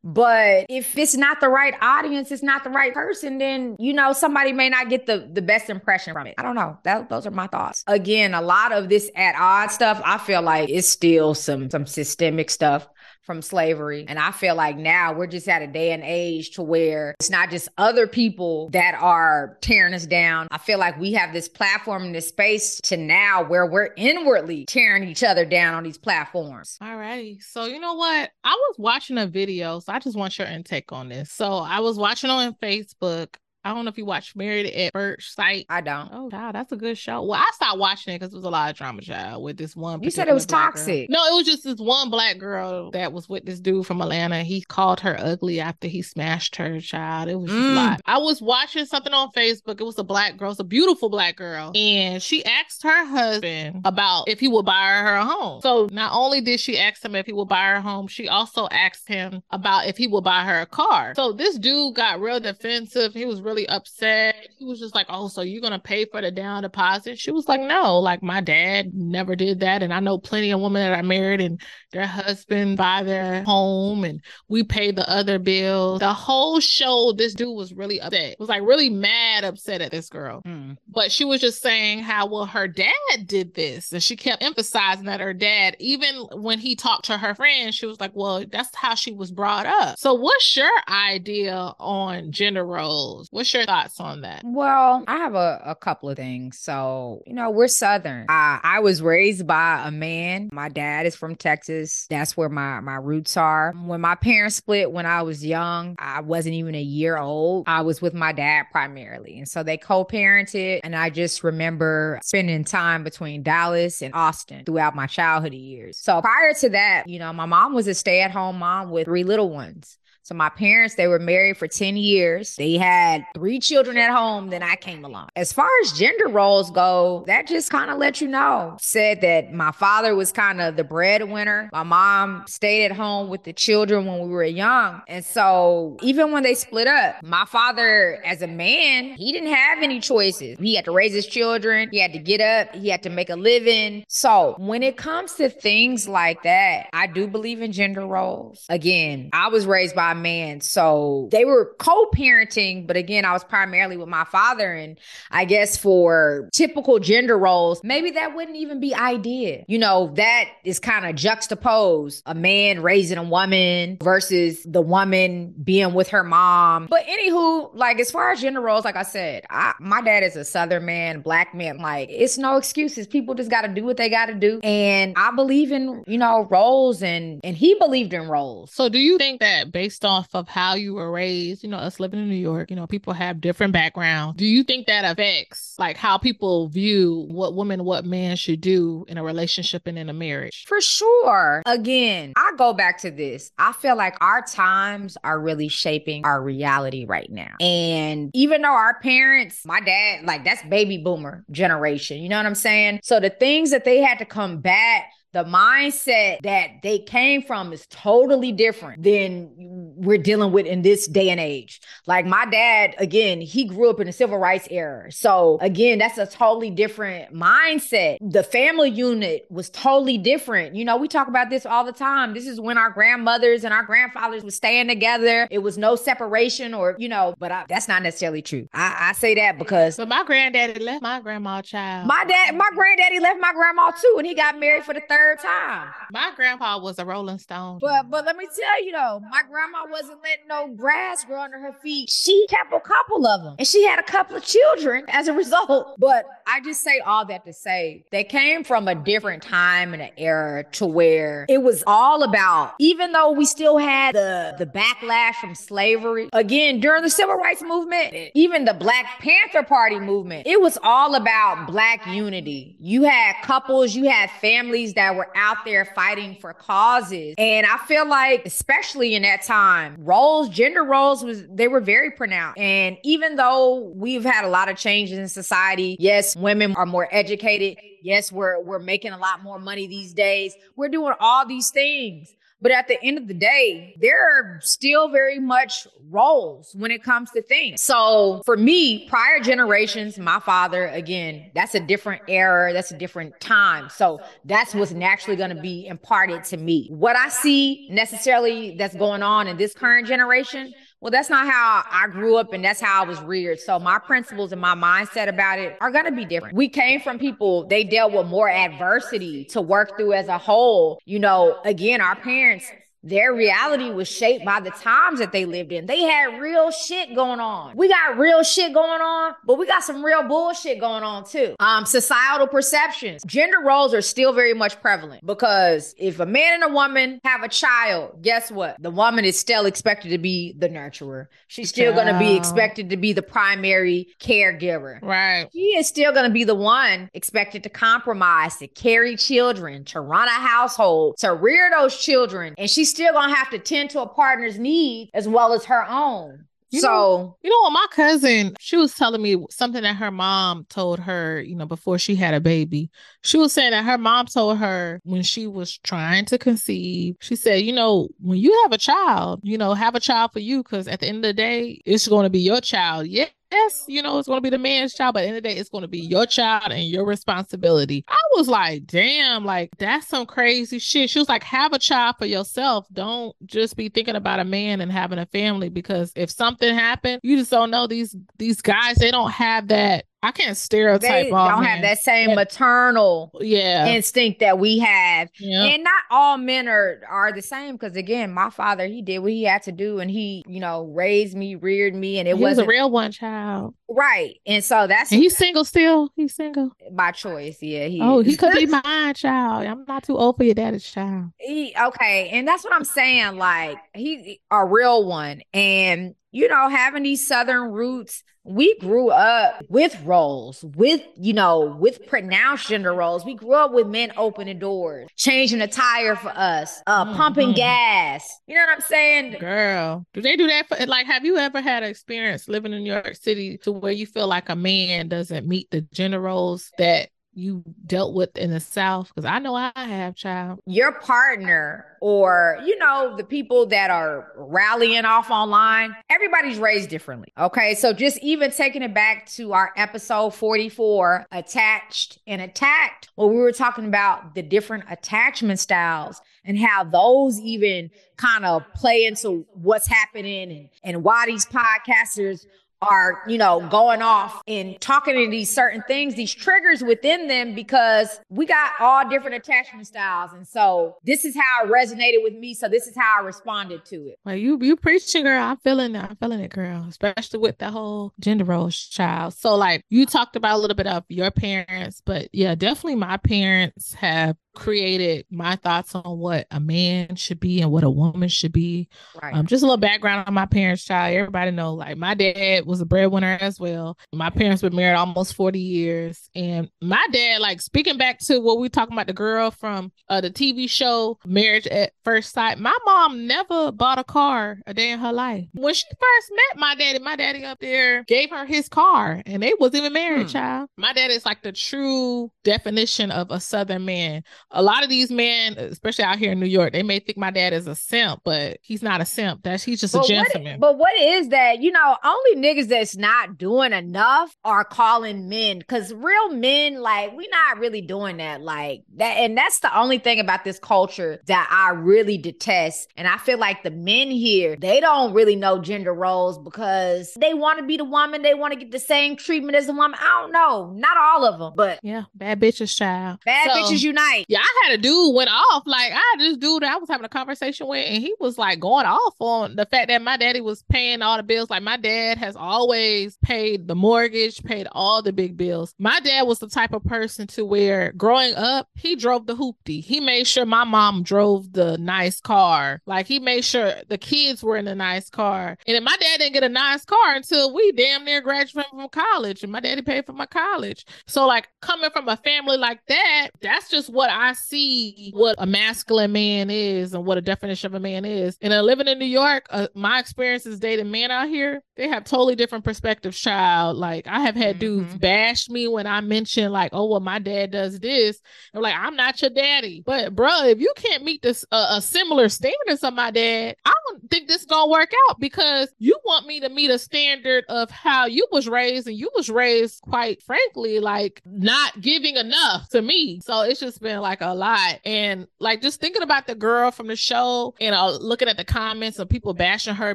But if it's not the right audience, it's not the right person, then you know somebody may not get the the best impression from it. I don't know. That those are my thoughts. Again, a lot of this at odds stuff, I feel like it's still some some systemic stuff from slavery. And I feel like now we're just at a day and age to where it's not just other people that are tearing us down. I feel like we have this platform and this space to now where we're inwardly tearing each other down on these platforms. All righty. So you know what? I was watching a video, so I just want your intake on this. So I was watching on Facebook. I don't know if you watched Married at First Sight. I don't. Oh, God, that's a good show. Well, I stopped watching it because it was a lot of drama, child, with this one. You said it was black girl. toxic. No, it was just this one black girl that was with this dude from Atlanta. He called her ugly after he smashed her, child. It was just Mm. a lot. I was watching something on Facebook. It was a black girl, it's a beautiful black girl, and she asked her husband about if he would buy her a home. So not only did she ask him if he would buy her a home, she also asked him about if he would buy her a car. So this dude got real defensive. He was really upset. He was just like, "Oh, so you're gonna pay for the down deposit?" She was like, "No, like my dad never did that, and I know plenty of women that are married and their husband buy their home, and we pay the other bills." The whole show, this dude was really upset. Was like really mad, upset at this girl Mm. but she was just saying how well her dad did this and she kept emphasizing that her dad even when he talked to her friends she was like well that's how she was brought up so what's your idea on gender roles what's your thoughts on that Well, I have a, a couple of things. So, you know, we're Southern. I, I was raised by a man. My dad is from Texas. That's where my, my roots are. When my parents split when I was young, I wasn't even a year old. I was with my dad primarily. And so they co parented. And I just remember spending time between Dallas and Austin throughout my childhood years. So prior to that, you know, my mom was a stay at home mom with three little ones. So my parents, they were married for 10 years. They had three children at home. Then I came along. As far as gender roles go, that just kind of let you know. Said that my father was kind of the breadwinner. My mom stayed at home with the children when we were young. And so even when they split up, my father, as a man, he didn't have any choices. He had to raise his children. He had to get up. He had to make a living. So when it comes to things like that, I do believe in gender roles. Again, I was raised by a man. So they were co parenting, but again, I was primarily with my father. And I guess for typical gender roles, maybe that wouldn't even be idea. You know, that is kind of juxtaposed a man raising a woman versus the woman being with her mom. But anywho, like as far as gender roles, like I said, I, my dad is a Southern man, black man. Like it's no excuses. People just got to do what they got to do. And I believe in, you know, roles and, and he believed in roles. So do you think that based off of how you were raised, you know, us living in New York, you know, people have different backgrounds. Do you think that affects like how people view what woman, what man should do in a relationship and in a marriage? For sure. Again, I go back to this. I feel like our times are really shaping our reality right now. And even though our parents, my dad, like that's baby boomer generation, you know what I'm saying? So the things that they had to combat the mindset that they came from is totally different than we're dealing with in this day and age. Like my dad, again, he grew up in the civil rights era. So again, that's a totally different mindset. The family unit was totally different. You know, we talk about this all the time. This is when our grandmothers and our grandfathers were staying together. It was no separation or, you know, but I, that's not necessarily true. I, I say that because. But my granddaddy left my grandma child. My dad, my granddaddy left my grandma too, and he got married for the third third time. My grandpa was a Rolling Stone. But but let me tell you though, my grandma wasn't letting no grass grow under her feet. She kept a couple of them, and she had a couple of children as a result. But I just say all that to say they came from a different time and an era to where it was all about. Even though we still had the the backlash from slavery, again during the civil rights movement, even the Black Panther Party movement, it was all about black unity. You had couples, you had families that were out there fighting for causes. And I feel like, especially in that time, roles, gender roles was they were very pronounced. And even though we've had a lot of changes in society, yes, women are more educated. Yes, we're we're making a lot more money these days. We're doing all these things. But at the end of the day, there are still very much roles when it comes to things. So for me, prior generations, my father, again, that's a different era, that's a different time. So that's what's naturally going to be imparted to me. What I see necessarily that's going on in this current generation well, that's not how I grew up and that's how I was reared. So my principles and my mindset about it are going to be different. We came from people, they dealt with more adversity to work through as a whole. You know, again, our parents, their reality was shaped by the times that they lived in. They had real shit going on. We got real shit going on, but we got some real bullshit going on too. Um, societal perceptions, gender roles are still very much prevalent because if a man and a woman have a child, guess what? The woman is still expected to be the nurturer. She's still going to be expected to be the primary caregiver. Right. She is still going to be the one expected to compromise, to carry children, to run a household, to rear those children, and she's still gonna have to tend to a partner's needs as well as her own. You so know, you know what my cousin she was telling me something that her mom told her you know before she had a baby she was saying that her mom told her when she was trying to conceive she said you know when you have a child you know have a child for you because at the end of the day it's going to be your child yeah yes, you know, it's going to be the man's child, but at the end of the day, it's going to be your child and your responsibility. I was like, damn, like that's some crazy shit. She was like, have a child for yourself. Don't just be thinking about a man and having a family because if something happened, you just don't know these these guys, they don't have that I can't stereotype. All. They don't men. have that same maternal yeah instinct that we have, yep. and not all men are are the same. Because again, my father he did what he had to do, and he you know raised me, reared me, and it was a real one child, right? And so that's and he's single still. He's single by choice. Yeah. He oh, is. he could be my child. I'm not too old for your daddy's child. He, okay, and that's what I'm saying. Like he a real one, and you know, having these Southern roots, we grew up with roles, with, you know, with pronounced gender roles. We grew up with men opening doors, changing a tire for us, uh, mm-hmm. pumping gas. You know what I'm saying? Girl, do they do that for, like, have you ever had an experience living in New York City to where you feel like a man doesn't meet the gender roles that you dealt with in the South? Because I know I have, child. Your partner or, you know, the people that are rallying off online, everybody's raised differently. Okay. So just even taking it back to our episode 44, attached and attacked, where we were talking about the different attachment styles and how those even kind of play into what's happening and, and why these podcasters are, you know, going off and talking to these certain things, these triggers within them because we got all different attachment styles. And so this is how it resonated with me. So this is how I responded to it. Well, you you preaching, girl. I'm feeling it. I'm feeling it, girl. Especially with the whole gender roles child. So like you talked about a little bit of your parents, but yeah, definitely my parents have created my thoughts on what a man should be and what a woman should be. Right. Um, just a little background on my parents' child. Everybody know, like my dad was a breadwinner as well. My parents were married almost 40 years. And my dad, like speaking back to what we talking about, the girl from uh, the TV show Marriage at First Sight, my mom never bought a car a day in her life. When she first met my daddy, my daddy up there gave her his car and they wasn't even married, hmm. child. My dad is like the true definition of a southern man a lot of these men, especially out here in New York, they may think my dad is a simp, but he's not a simp. That's he's just but a gentleman. What, but what is that? You know, only niggas that's not doing enough are calling men because real men, like, we're not really doing that. Like that, and that's the only thing about this culture that I really detest. And I feel like the men here, they don't really know gender roles because they want to be the woman, they want to get the same treatment as a woman. I don't know, not all of them, but yeah, bad bitches, child. Bad so, bitches unite. Yeah, I had a dude went off. Like I had this dude I was having a conversation with, and he was like going off on the fact that my daddy was paying all the bills. Like my dad has always paid the mortgage, paid all the big bills. My dad was the type of person to where growing up, he drove the hoopty. He made sure my mom drove the nice car. Like he made sure the kids were in a nice car. And then my dad didn't get a nice car until we damn near graduated from college. And my daddy paid for my college. So like coming from a family like that, that's just what I see what a masculine man is and what a definition of a man is. And living in New York, uh, my experience is dating men out here, they have totally different perspectives, child. Like I have had mm-hmm. dudes bash me when I mention like, oh, well, my dad does this. They're like, I'm not your daddy. But bro, if you can't meet this uh, a similar standards of my dad, I don't think this is gonna work out because you want me to meet a standard of how you was raised and you was raised quite frankly like not giving enough to me. So it's just been like a lot. And like just thinking about the girl from the show and uh, looking at the comments of people bashing her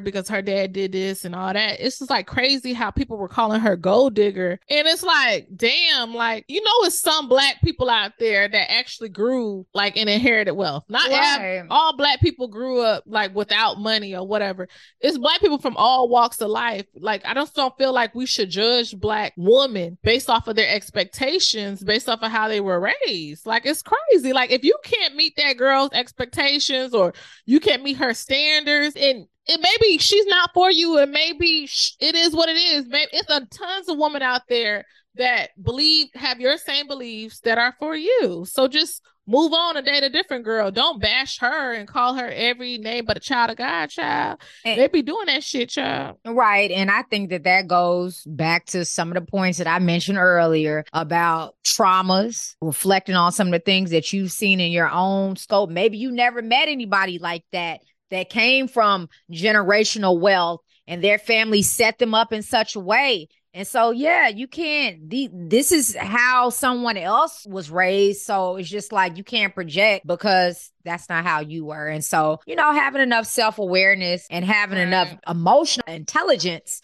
because her dad did this and all that. It's just like crazy how people were calling her gold digger. And it's like, damn, like, you know, it's some black people out there that actually grew like and inherited wealth. Not right. all black people grew up like without money or whatever. It's black people from all walks of life. Like, I just don't feel like we should judge black women based off of their expectations, based off of how they were raised. Like, it's crazy crazy. Like if you can't meet that girl's expectations or you can't meet her standards and it maybe she's not for you and maybe it is what it is. Maybe it's a tons of women out there that believe have your same beliefs that are for you. So just move on and date a different girl. Don't bash her and call her every name but a child of God, child. And, they be doing that shit, child. Right. And I think that that goes back to some of the points that I mentioned earlier about traumas, reflecting on some of the things that you've seen in your own scope. Maybe you never met anybody like that that came from generational wealth and their family set them up in such a way and so, yeah, you can't. The, this is how someone else was raised. So it's just like you can't project because that's not how you were. And so, you know, having enough self awareness and having enough emotional intelligence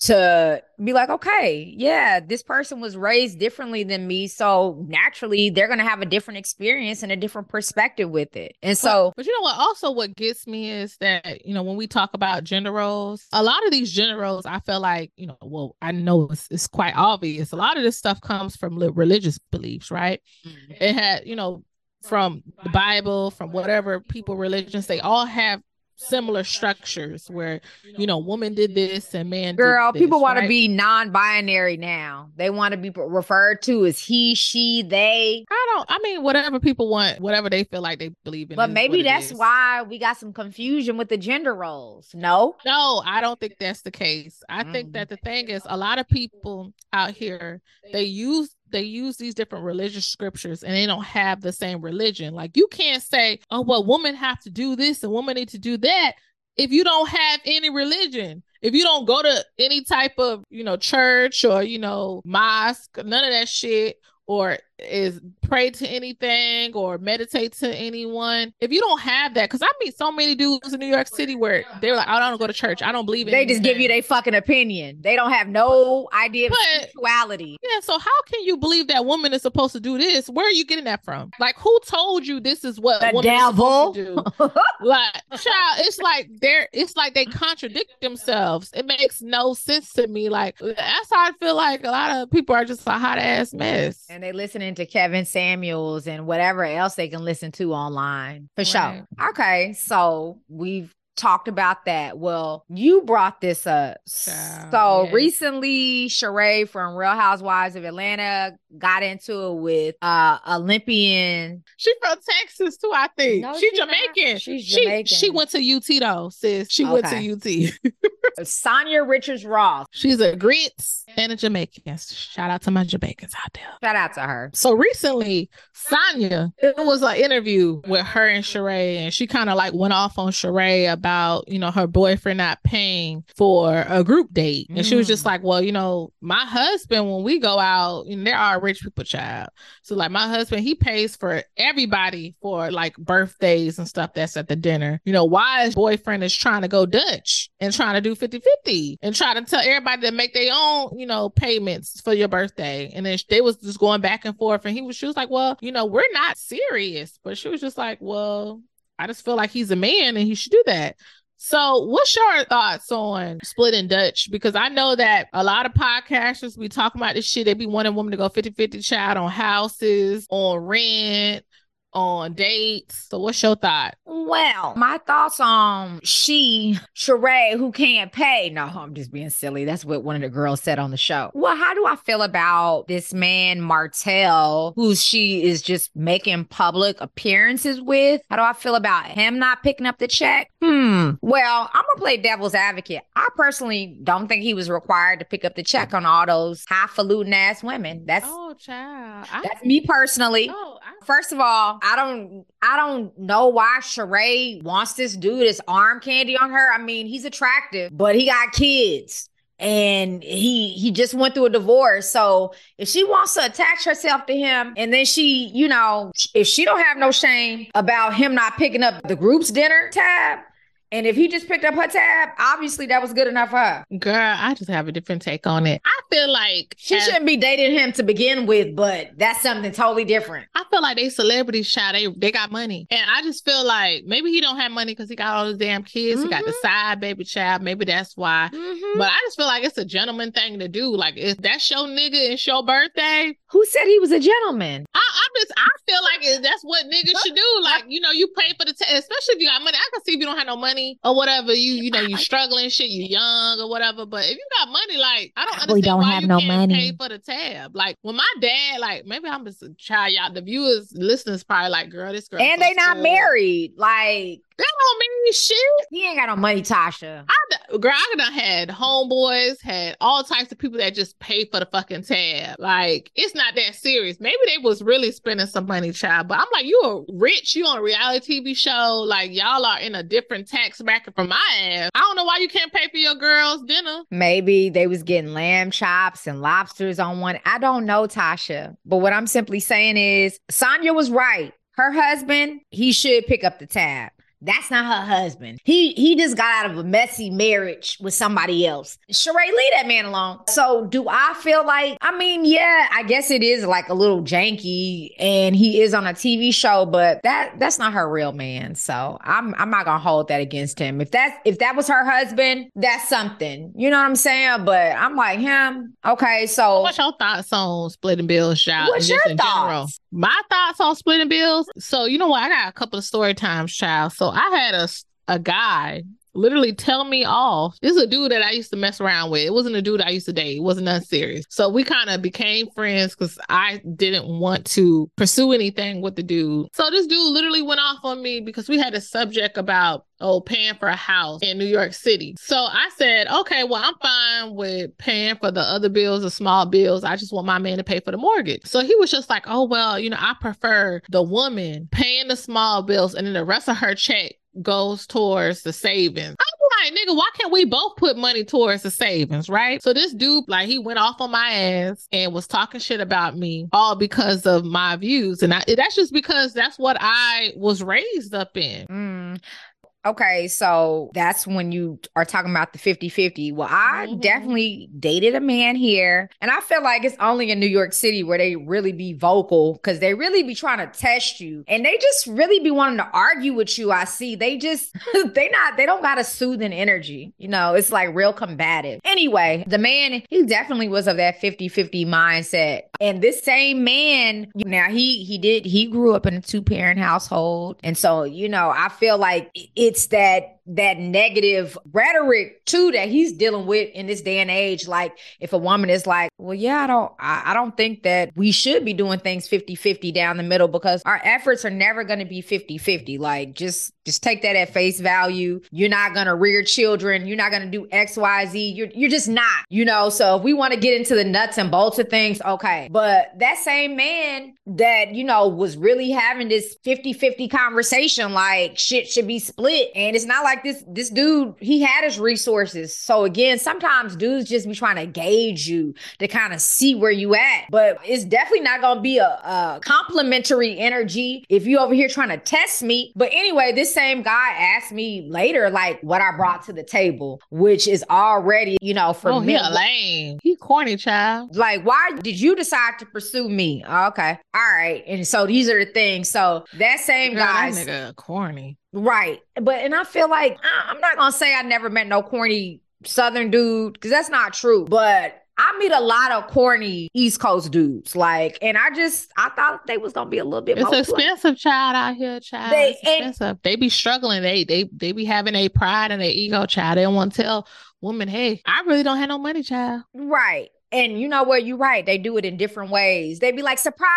to be like, okay, yeah, this person was raised differently than me. So naturally, they're going to have a different experience and a different perspective with it. And so, but, but, you know what? Also, what gets me is that, you know, when we talk about gender roles, a lot of these gender roles, I feel like, you know, well, I know it's, it's quite obvious. A lot of this stuff comes from religious beliefs, right? Mm-hmm. It had, you know, from the Bible, from whatever people religions, they all have similar structures where you know woman did this and man girl this, people want right? to be non-binary now. They want to be referred to as he she they. I don't i mean whatever people want whatever they feel like they believe in but maybe that's why we got some confusion with the gender roles. No? No i don't think that's the case. I mm. think that the thing is a lot of people out here they use they use these different religious scriptures and they don't have the same religion. Like you can't say, oh, well, women have to do this and women need to do that if you don't have any religion. If you don't go to any type of, you know, church or, you know, mosque, none of that shit, or is pray to anything or meditate to anyone. If you don't have that, because I meet so many dudes in New York City where they're like, I don't go to church. I don't believe in They just give you their fucking opinion. They don't have no idea of but, spirituality. Yeah, so how can you believe that woman is supposed to do this? Where are you getting that from? Like who told you this is what the devil do? like, child, it's like they're it's like they contradict themselves. It makes no sense to me. Like that's how I feel like a lot of people are just a hot ass mess. And they listening to Kevin Samuels and whatever else they can listen to online for right. sure. Okay, so we've talked about that. Well, you brought this up. Child, so yes. recently, Sheree from Real Housewives of Atlanta got into it with uh Olympian. She from Texas too, I think. No, she, Jamaican. Not. She's Jamaican. She, she went to UT though, sis. She okay. went to UT. Sanya Richards Ross. She's a grits and a Jamaican. Shout out to my Jamaicans out there. Shout out to her. So recently, Sanya, it was an interview with her and Sheree, and she kind of like went off on Sheree about, you know, her boyfriend not paying for a group date. And mm. she was just mm. like, Well, you know, my husband, when we go out, you know, there are rich people child. So like my husband, he pays for everybody for like birthdays and stuff that's at the dinner. You know, why his boyfriend is trying to go Dutch and trying to do 50-50 and try to tell everybody to make their own, you know, payments for your birthday. And then they was just going back and forth. And he was she was like, Well, you know, we're not serious. But she was just like, Well, I just feel like he's a man and he should do that. So, what's your thoughts on splitting Dutch? Because I know that a lot of podcasters be talking about this shit. They be wanting women to go 50 50 child on houses, on rent, on dates. So what's your thought? Well, my thoughts on she, Sheree, who can't pay. No, I'm just being silly. That's what one of the girls said on the show. Well, how do I feel about this man, Martell, who she is just making public appearances with? How do I feel about him not picking up the check? Hmm. Well, I'm gonna play devil's advocate. I personally don't think he was required to pick up the check on all those highfalutin ass women. That's oh child. That's I, me personally. Oh, First of all, I don't I don't know why Sheree wants this dude as arm candy on her. I mean, he's attractive, but he got kids and he he just went through a divorce so if she wants to attach herself to him and then she you know if she don't have no shame about him not picking up the group's dinner tab and if he just picked up her tab, obviously that was good enough for her. Girl, I just have a different take on it. I feel like she as, shouldn't be dating him to begin with, but that's something totally different. I feel like they celebrities, child. They they got money, and I just feel like maybe he don't have money because he got all the damn kids. Mm-hmm. He got the mm-hmm. side baby child. Maybe that's why. Mm-hmm. But I just feel like it's a gentleman thing to do. Like if that's your nigga, it's your birthday. Who said he was a gentleman? I, I just I feel like that's what niggas should do. Like you know, you pay for the t- especially if you got money. I can see if you don't have no money or whatever. You you know you struggling shit. You young or whatever. But if you got money, like I don't understand we don't have no money. pay for the tab. Like when my dad, like maybe I'm just a child. Y'all, the viewers, listeners, probably like, girl, this girl, and they not married. Like that don't mean shit. He ain't got no money, Tasha. I, girl, I done had homeboys, had all types of people that just pay for the fucking tab. Like, it's not that serious. Maybe they was really spending some money, child. But I'm like, you are rich. You on a reality TV show. Like, y'all are in a different tax bracket from my ass. I don't know why you can't pay for your girls' dinner. Maybe they was getting lamb chops and lobsters on one. I don't know, Tasha. But what I'm simply saying is, Sanya was right. Her husband, he should pick up the tab. That's not her husband. He he just got out of a messy marriage with somebody else. Sheree, leave that man alone. So do I feel like, I mean, yeah, I guess it is like a little janky and he is on a TV show, but that that's not her real man. So I'm I'm not gonna hold that against him. If that's if that was her husband, that's something. You know what I'm saying? But I'm like him. Okay, so what's your thoughts on splitting bills, child? What's your thoughts? General? My thoughts on splitting bills. So you know what? I got a couple of story times, child. So I had a a guy literally tell me off. This is a dude that I used to mess around with. It wasn't a dude I used to date. It wasn't nothing serious. So we kind of became friends because I didn't want to pursue anything with the dude. So this dude literally went off on me because we had a subject about oh, paying for a house in New York City. So I said, okay, well, I'm fine with paying for the other bills, the small bills. I just want my man to pay for the mortgage. So he was just like, oh, well, you know, I prefer the woman paying the small bills and then the rest of her check goes towards the savings. I'm like, nigga, why can't we both put money towards the savings, right? So this dude, like, he went off on my ass and was talking shit about me, all because of my views, and I, that's just because that's what I was raised up in. Mm. Okay, so that's when you are talking about the 50 50. Well, I mm-hmm. definitely dated a man here, and I feel like it's only in New York City where they really be vocal because they really be trying to test you and they just really be wanting to argue with you. I see they just, they not, they don't got a soothing energy. You know, it's like real combative. Anyway, the man, he definitely was of that 50 50 mindset. And this same man, now he, he did, he grew up in a two parent household. And so, you know, I feel like it, it's that that negative rhetoric too that he's dealing with in this day and age. Like if a woman is like well yeah i don't i, I don't think that we should be doing things 50-50 down the middle because our efforts are never going to be 50-50 like just just take that at face value. You're not going to rear children. You're not going to do xyz you're, you're just not you know? So if we want to get into the nuts and bolts of things okay. But that same man that you know was really having this 50-50 conversation like shit should be split. And it's not like like this this dude, he had his resources. So again, sometimes dudes just be trying to gauge you to kind of see where you at. But it's definitely not gonna be a, a complimentary energy if you over here trying to test me. But anyway, this same guy asked me later, like what I brought to the table, which is already, you know, for oh, me. He lame. He corny child. Like, why did you decide to pursue me? Okay. All right. And so these are the things. So that same guy. nigga corny. Right. But and I feel like I'm not gonna say I never met no corny southern dude, because that's not true. But I meet a lot of corny East Coast dudes, like, and I just I thought they was gonna be a little bit. More. It's expensive, child out here, child. They, it's expensive. They be struggling. They they they be having a pride and a ego, child. They don't want to tell women, hey, I really don't have no money, child. Right. And you know what? You're right. They do it in different ways. They be like, surprise,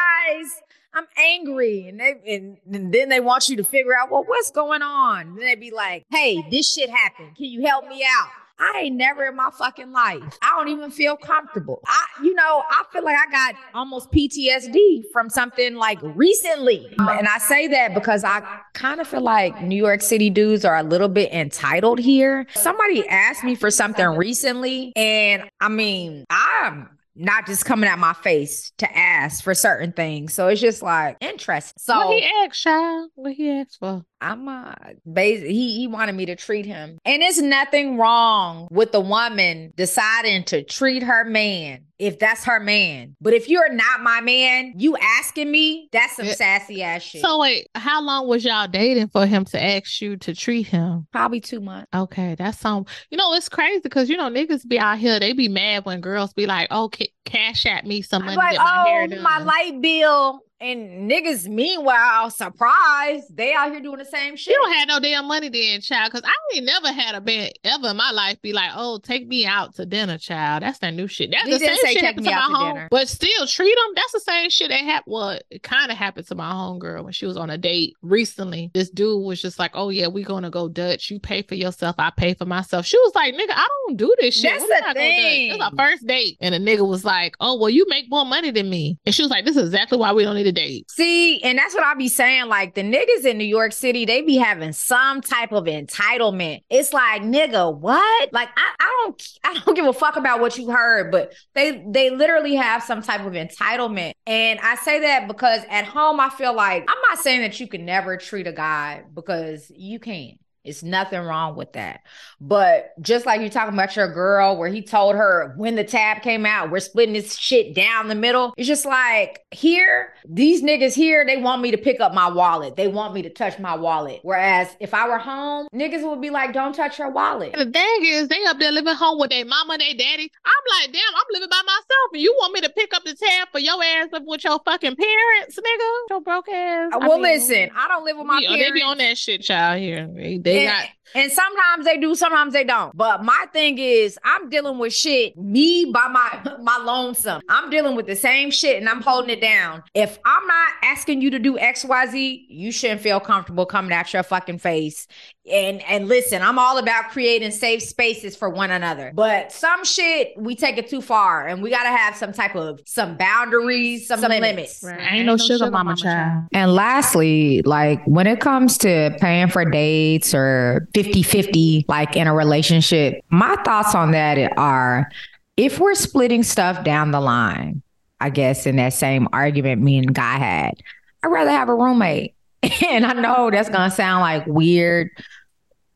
I'm angry. And they and, and, then they want you to figure out, well, what's going on? And they be like, hey, this shit happened. Can you help me out? I ain't never in my fucking life. I don't even feel comfortable. I, you know, I feel like I got almost PTSD from something like recently. And I say that because I kind of feel like New York City dudes are a little bit entitled here. Somebody asked me for something recently, and I mean, I'm not just coming at my face to ask for certain things. So it's just like interesting. So what he asked, child? What he asked for? I'm a basically he he wanted me to treat him. And it's nothing wrong with the woman deciding to treat her man if that's her man. But if you're not my man, you asking me, that's some eh, sassy ass shit. So wait, how long was y'all dating for him to ask you to treat him? Probably two months. Okay, that's some. You know, it's crazy because you know niggas be out here. They be mad when girls be like, "Oh, Cash App me some money." Like, oh, my light bill and niggas, meanwhile, surprised, they out here doing the same shit. You don't have no damn money then, child. Cause I ain't never had a man ever in my life be like, oh, take me out to dinner, child. That's that new shit. That's he the same shit happened to my to home. Dinner. But still treat them. That's the same shit that happened. Well, it kind of happened to my homegirl when she was on a date recently. This dude was just like, oh yeah, we gonna go Dutch. You pay for yourself, I pay for myself. She was like, nigga, I don't do this shit. That's the thing. It's our first date. And the nigga was like, oh, well, you make more money than me. And she was like, this is exactly why we don't need date. See, and that's what I be saying. Like the niggas in New York City, they be having some type of entitlement. It's like, nigga, what? Like I, I don't I don't give a fuck about what you heard, but they they literally have some type of entitlement. And I say that because at home I feel like I'm not saying that you can never treat a guy because you can. It's nothing wrong with that. But just like you're talking about your girl, where he told her when the tab came out, we're splitting this shit down the middle. It's just like here, these niggas here, they want me to pick up my wallet. They want me to touch my wallet. Whereas if I were home, niggas would be like, don't touch your wallet. The thing is, they up there living home with their mama, their daddy. I'm like, damn, I'm living by myself. And you want me to pick up the tab for your ass up with your fucking parents, nigga? Your broke ass. Well, I mean, listen, I don't live with my parents. They be on that shit, child, here. They, They and, got and sometimes they do, sometimes they don't. But my thing is, I'm dealing with shit me by my my lonesome. I'm dealing with the same shit and I'm holding it down. If I'm not asking you to do X, Y, Z, you shouldn't feel comfortable coming at your fucking face. And and listen, I'm all about creating safe spaces for one another. But some shit we take it too far, and we gotta have some type of some boundaries, some, limits. limits. Right. Ain't no sugar mama child. And lastly, like when it comes to paying for dates or 50 50, like in a relationship, my thoughts on that are if we're splitting stuff down the line, I guess in that same argument me and Guy had, I'd rather have a roommate. and I know that's gonna sound like weird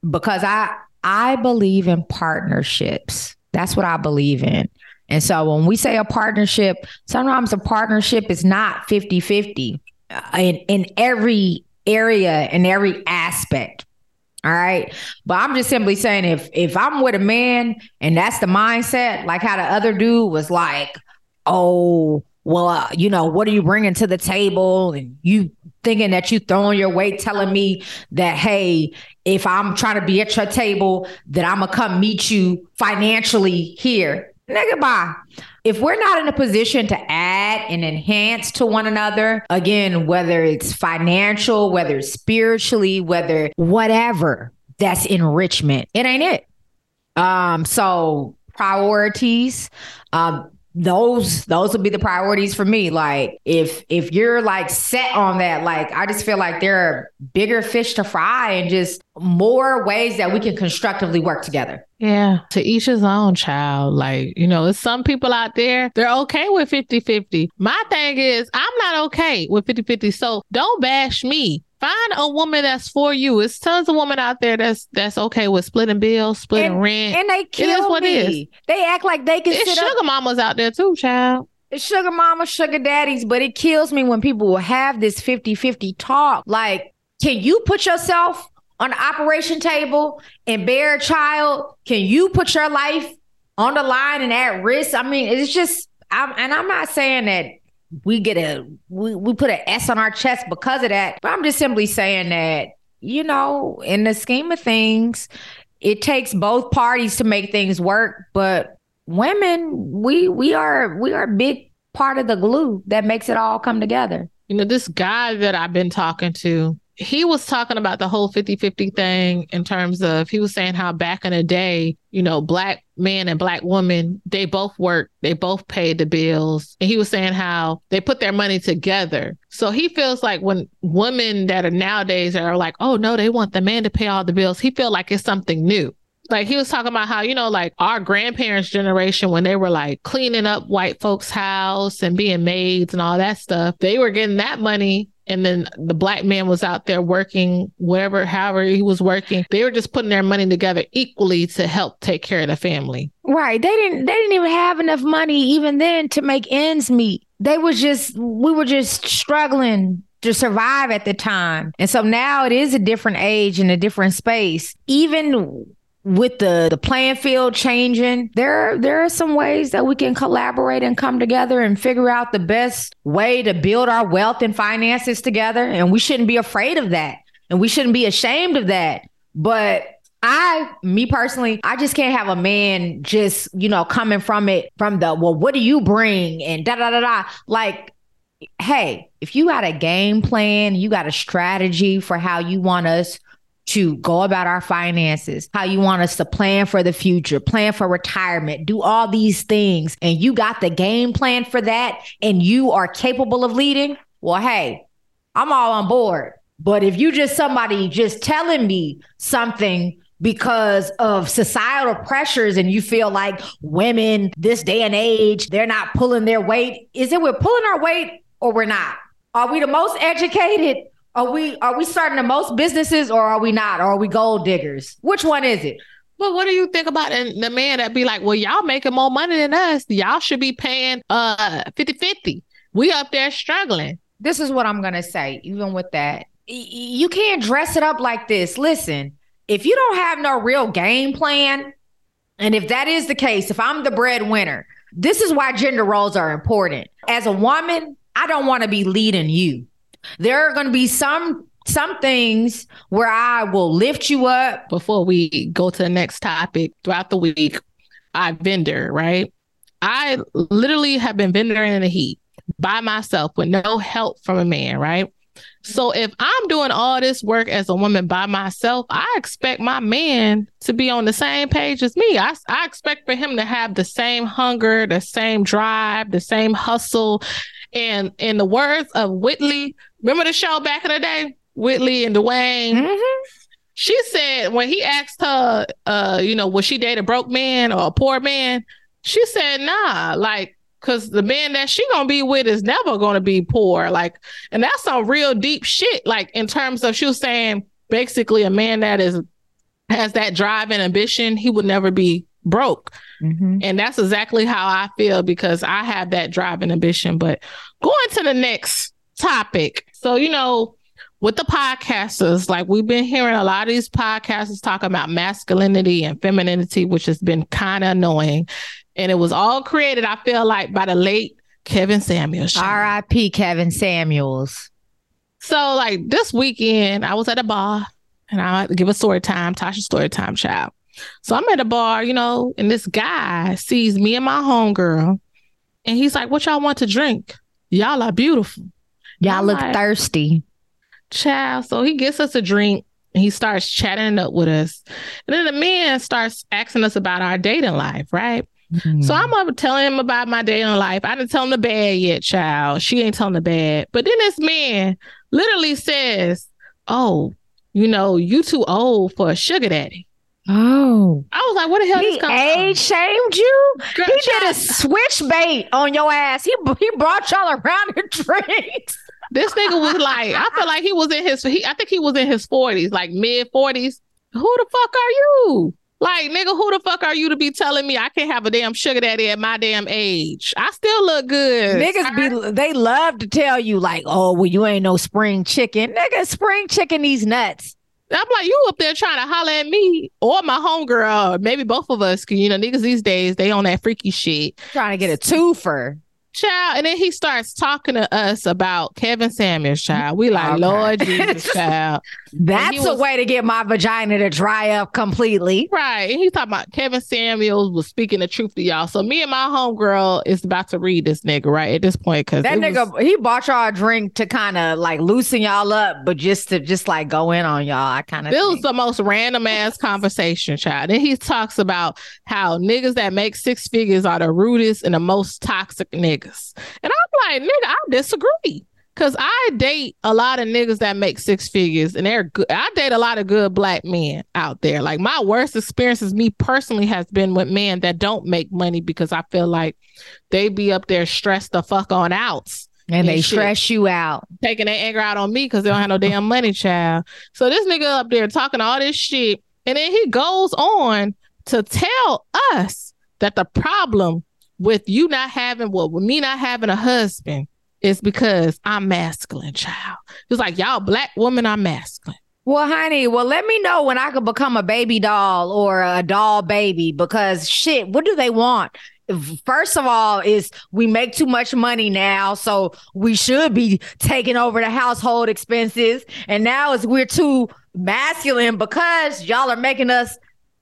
because I I believe in partnerships. That's what I believe in. And so when we say a partnership, sometimes a partnership is not 50-50 uh, in, in every area, in every aspect. All right. But I'm just simply saying if if I'm with a man and that's the mindset, like how the other dude was like, oh, well, uh, you know, what are you bringing to the table? And you thinking that you throwing your weight, telling me that, hey, if I'm trying to be at your table, that I'm gonna come meet you financially here. Nigga, bye. If we're not in a position to add and enhance to one another, again, whether it's financial, whether it's spiritually, whether whatever, that's enrichment. It ain't it. Um, so priorities, um, those those would be the priorities for me like if if you're like set on that like i just feel like there are bigger fish to fry and just more ways that we can constructively work together Yeah. To each his own child. Like, you know, there's some people out there, they're okay with 50 50. My thing is, I'm not okay with 50 50. So don't bash me. Find a woman that's for you. It's tons of women out there that's that's okay with splitting bills, splitting and, rent. and they kill it is what it me they act like they can It's sit sugar up mamas out there too, child. It's sugar mama, sugar daddies, but it kills me when people will have this 50-50 talk. Like, can you put yourself on the operation table and bear a child? Can you put your life on the line and at risk? I mean, it's just I'm and I'm not saying that we get a we, we put an S on our chest because of that, but I'm just simply saying that, you know, in the scheme of things, it takes both parties to make things work, but women, we we are we are a big part of the glue that makes it all come together. You know, this guy that I've been talking to, he was talking about the whole 50 50 thing in terms of, he was saying how back in the day, you know, black man and black woman, they both worked, they both paid the bills. And he was saying how they put their money together. So he feels like when women that are nowadays are like, oh no, they want the man to pay all the bills, he feel like it's something new like he was talking about how you know like our grandparents generation when they were like cleaning up white folks house and being maids and all that stuff they were getting that money and then the black man was out there working whatever however he was working they were just putting their money together equally to help take care of the family Right. They didn't they didn't even have enough money even then to make ends meet. They was just we were just struggling to survive at the time. And so now it is a different age and a different space. Even with the the playing field changing, there there are some ways that we can collaborate and come together and figure out the best way to build our wealth and finances together. And we shouldn't be afraid of that. And we shouldn't be ashamed of that. But I, me personally, I just can't have a man just, you know, coming from it from the, well, what do you bring? And da da da da. Like, hey, if you got a game plan, you got a strategy for how you want us to go about our finances, how you want us to plan for the future, plan for retirement, do all these things, and you got the game plan for that, and you are capable of leading, well, hey, I'm all on board. But if you just somebody just telling me something because of societal pressures and you feel like women this day and age, they're not pulling their weight, is it we're pulling our weight or we're not? Are we the most educated? Are we are we starting the most businesses or are we not? Or are we gold diggers? Which one is it? But what do you think about and the man that be like, well, y'all making more money than us. Y'all should be paying uh 50-50. We up there struggling. This is what I'm gonna say, even with that. Y- You can't dress it up like this. Listen, if you don't have no real game plan, and if that is the case, if I'm the breadwinner, this is why gender roles are important. As a woman, I don't want to be leading you. There are going to be some some things where I will lift you up. Before we go to the next topic, throughout the week, I vendor, right? I literally have been vendoring in the heat by myself with no help from a man, right? So if I'm doing all this work as a woman by myself, I expect my man to be on the same page as me. I, I expect for him to have the same hunger, the same drive, the same hustle. And in the words of Whitley, remember the show back in the day? Whitley and Dwayne. Mm-hmm. She said when he asked her, uh, you know, would she date a broke man or a poor man? She said, nah, like, cause the man that she gonna be with is never gonna be poor. Like, and that's some real deep shit. Like in terms of she was saying basically a man that is has that drive and ambition, he would never be broke. Mm-hmm. And that's exactly how I feel because I have that drive and ambition. But going to the next topic. So, you know, with the podcasters, like we've been hearing a lot of these podcasters talk about masculinity and femininity, which has been kind of annoying. And it was all created, I feel like, by the late Kevin Samuels. R.I.P. Kevin Samuels. So, like this weekend, I was at a bar and I had to give a story time, Tasha story time, child. So I'm at a bar, you know, and this guy sees me and my homegirl, and he's like, What y'all want to drink? Y'all are beautiful. Y'all I'm look like, thirsty. child. So he gets us a drink he starts chatting up with us. And then the man starts asking us about our dating life, right? So mm-hmm. I'm up telling him about my dating life. I didn't tell him the bad yet, child. She ain't telling the bad. But then this man literally says, Oh, you know, you too old for a sugar daddy. Oh. I was like, what the hell He age shamed you? Girl, He did a child, switch bait on your ass. He he brought y'all around the drinks. This nigga was like, I feel like he was in his he, I think he was in his 40s, like mid 40s. Who the fuck are you? Like, nigga, who the fuck are you to be telling me I can't have a damn sugar daddy at my damn age? I still look good. Niggas be they love to tell you like, oh, well, you ain't no spring chicken. Nigga, spring chicken these nuts. I'm like, you up there trying to holler at me or my homegirl, maybe both of us, cause you know, niggas these days, they on that freaky shit. Trying to get a twofer. Child, and then he starts talking to us about Kevin Samuels, child. We like, Okay. Lord Jesus, child. That's he a way to get my vagina to dry up completely. Right. And he's talking about Kevin Samuels was speaking the truth to y'all. So me and my homegirl is about to read this nigga, right? At this point, because That nigga, he bought y'all a drink to kind of like loosen y'all up, but just to just like go in on y'all. I kind of It was the most random ass conversation, child. And he talks about how niggas that make six figures are the rudest and the most toxic niggas. And I'm like, nigga, I disagree. Cause I date a lot of niggas that make six figures and they're good. I date a lot of good black men out there. Like my worst experiences, me personally, has been with men that don't make money because I feel like they be up there stressed the fuck on outs and they shit. stress you out. taking their anger out on me because they don't have no damn money, child. So this nigga up there talking all this shit, and then he goes on to tell us that the problem with you not having, well, with me not having a husband is because I'm masculine, child. It's like, y'all black women are masculine. Well, honey, well, let me know when I could become a baby doll or a doll baby because shit, what do they want? First of all, is we make too much money now, so we should be taking over the household expenses. And now is we're too masculine because y'all are making us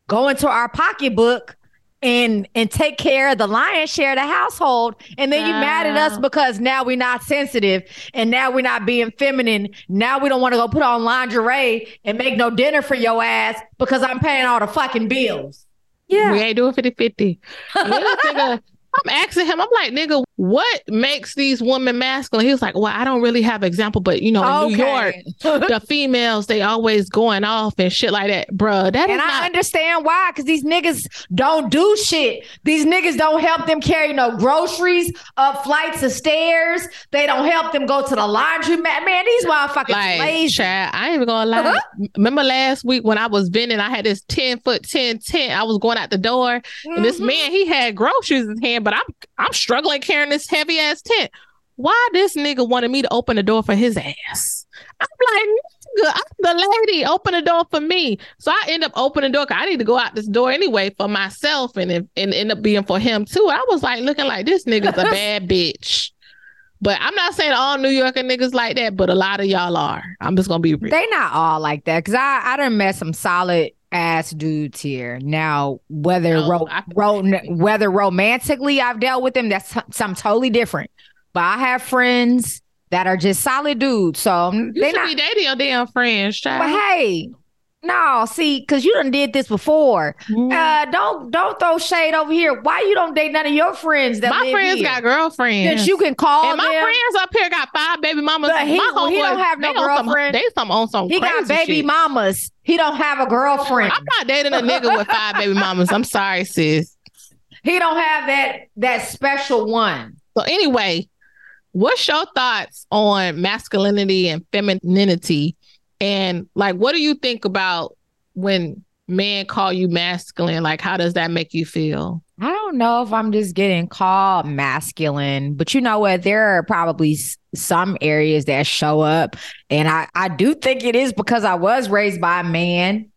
go into our pocketbook and and take care of the lion's share of the household. And then you mad at us because now we're not sensitive and now we're not being feminine. Now we don't want to go put on lingerie and make no dinner for your ass because I'm paying all the fucking bills. Yeah. We ain't doing 50 50. I'm asking him, I'm like, nigga, what makes these women masculine? He was like, well, I don't really have example, but you know, in New York, the females, they always going off and shit like that. Bruh, that is And I not understand why, because these niggas don't do shit. These niggas don't help them carry no groceries up flights of stairs. They don't help them go to the laundry. Man, man these motherfuckers like, lazy. child, I ain't even gonna lie. Uh-huh. Remember last week when I was vending, I had this 10 foot 10 tent. I was going out the door, and this Mhm. man, he had groceries in his hand, but I'm I'm struggling carrying this heavy ass tent. Why this nigga wanted me to open the door for his ass? I'm like, nigga, I'm the lady. Open the door for me. So I end up opening the door. 'cause I need to go out this door anyway for myself, and and end up being for him too. I was like looking like this nigga's a bad bitch. But I'm not saying all New Yorker niggas like that, but a lot of y'all are. I'm just gonna be real. They not all like that because I I done met some solid ass dudes here. Now whether Oh, ro- ro- whether romantically I've dealt with them, that's something totally different. But I have friends that are just solid dudes, so You they should not. be dating your damn friends, Child. But hey, no, see, because you done did this before. Mm. Uh, don't don't throw shade over here. Why you don't date none of your friends that my friends here? got girlfriends. that you can call and my them. friends up here got five baby mamas. But he- my well, he don't have no they on some- girlfriend. They some on some he got baby shit. mamas. He don't have a girlfriend. I'm not dating a nigga with five baby mamas. I'm sorry, sis. He don't have that that special one. So anyway, what's your thoughts on masculinity and femininity? And like what do you think about when men call you masculine? Like how does that make you feel? I don't know if I'm just getting called masculine, but you know what? There are probably some areas that show up. And I, I do think it is because I was raised by a man,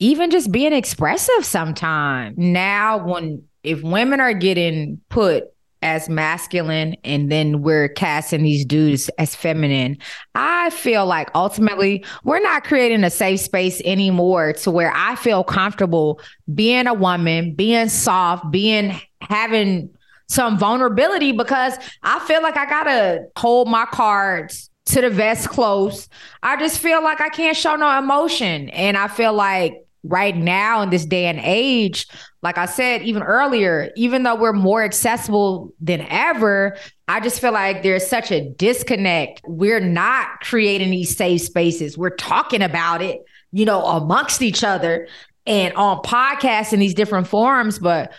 even just being expressive sometimes. Now, when if women are getting put as masculine and then we're casting these dudes as feminine, I feel like ultimately we're not creating a safe space anymore to where I feel comfortable being a woman, being soft, being having some vulnerability because I feel like I gotta hold my cards to the vest close. I just feel like I can't show no emotion. And I feel like right now in this day and age, like I said even earlier, even though we're more accessible than ever, I just feel like there's such a disconnect. We're not creating these safe spaces. We're talking about it, you know, amongst each other and on podcasts in these different forums, but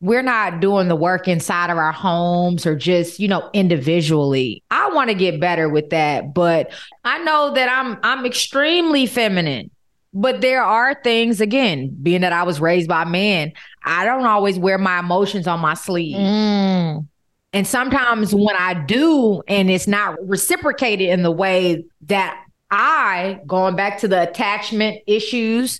we're not doing the work inside of our homes or just, you know, individually. I want to get better with that, but I know that I'm I'm extremely feminine. But there are things again, being that I was raised by men, I don't always wear my emotions on my sleeve. Mm. And sometimes when I do, and it's not reciprocated in the way that I, going back to the attachment issues,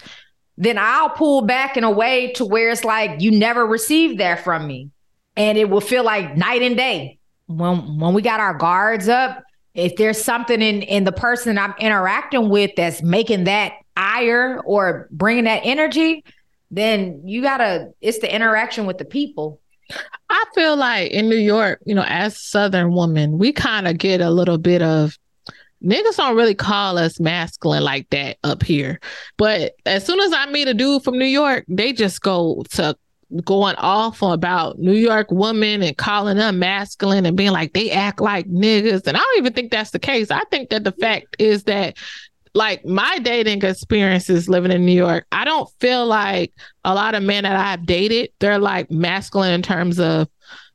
then I'll pull back in a way to where it's like you never received that from me. And it will feel like night and day. When when we got our guards up, if there's something in in the person I'm interacting with that's making that ire or bringing that energy, then you gotta. It's the interaction with the people. I feel like in New York, you know, as Southern women, we kind of get a little bit of niggas don't really call us masculine like that up here. But as soon as I meet a dude from New York, they just go to going off about New York women and calling them masculine and being like they act like niggas. And I don't even think that's the case. I think that the fact is that like my dating experiences living in New York, I don't feel like a lot of men that I've dated, they're like masculine in terms of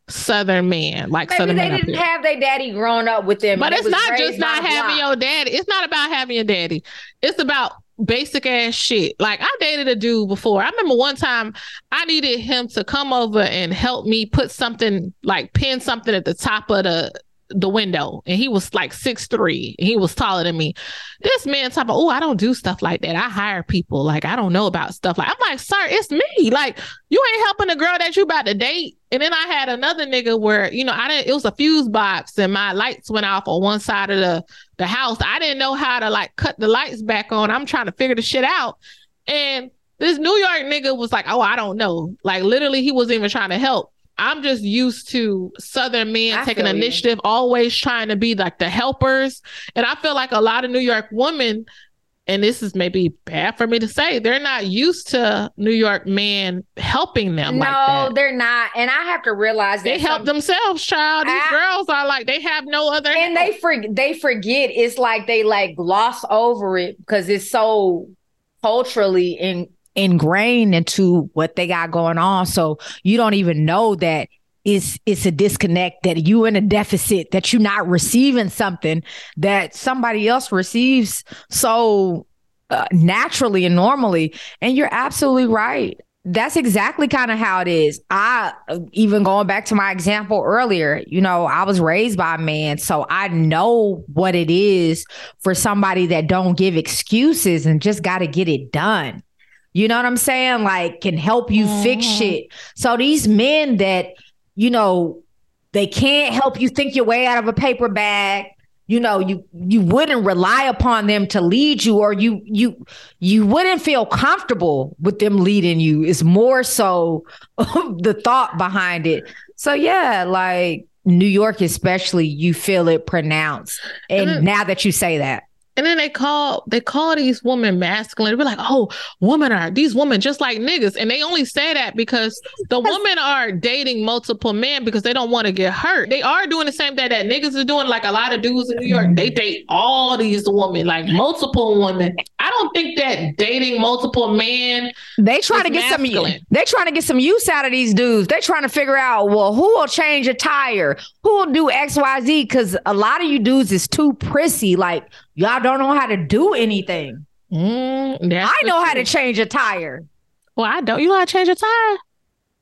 Southern men, like Maybe Southern they didn't have their daddy growing up with them. But it's not just not having block. your daddy. It's not about having your daddy. It's about basic ass shit. Like I dated a dude before. I remember one time I needed him to come over and help me put something like pin something at the top of the the window and he was like six three he was taller than me. This man talking oh i don't do stuff like that. I hire people. Like i don't know about stuff like i'm like sir it's me. Like you ain't helping the girl that you about to date. And then i had another nigga where you know i didn't it was a fuse box and my lights went off on one side of the the house. I didn't know how to like cut the lights back on. I'm trying to figure the shit out. And this new york nigga was like oh i don't know. Like literally he wasn't even trying to help I'm just used to Southern men I taking feel you. initiative, always trying to be like the helpers. And I feel like a lot of New York women, and this is maybe bad for me to say, they're not used to New York men helping them No, like that. they're not. And I have to realize that They help some- themselves, child. These I- girls are like they have no other. and help. they for, they forget it's like they like gloss over it because it's so culturally in, ingrained into what they got going on so you don't even know that it's it's a disconnect that you in a deficit that you're not receiving something that somebody else receives so uh, naturally and normally and you're absolutely right that's exactly kind of how it is. I even going back to my example earlier, you know, I was raised by a man, so I know what it is for somebody that don't give excuses and just got to get it done. You know what I'm saying? Like can help you fix Mhm. shit. So these men that, you know, they can't help you think your way out of a paper bag you know you you wouldn't rely upon them to lead you or you you you wouldn't feel comfortable with them leading you it's more so the thought behind it so yeah like new york especially you feel it pronounced and now that you say that And then they call they call these women masculine. We're like, oh, women are these women just like niggas. And they only say that because the women are dating multiple men because they don't want to get hurt. They are doing the same thing that niggas are doing. Like a lot of dudes in New York, they date all these women, like multiple women. I don't think that dating multiple men they trying to get some they trying to get some use out of these dudes they trying to figure out well who will change a tire who will do xyz because a lot of you dudes is too prissy like y'all don't know how to do anything Mm, I know how to change a tire. Well, I don't. You know how to change a tire?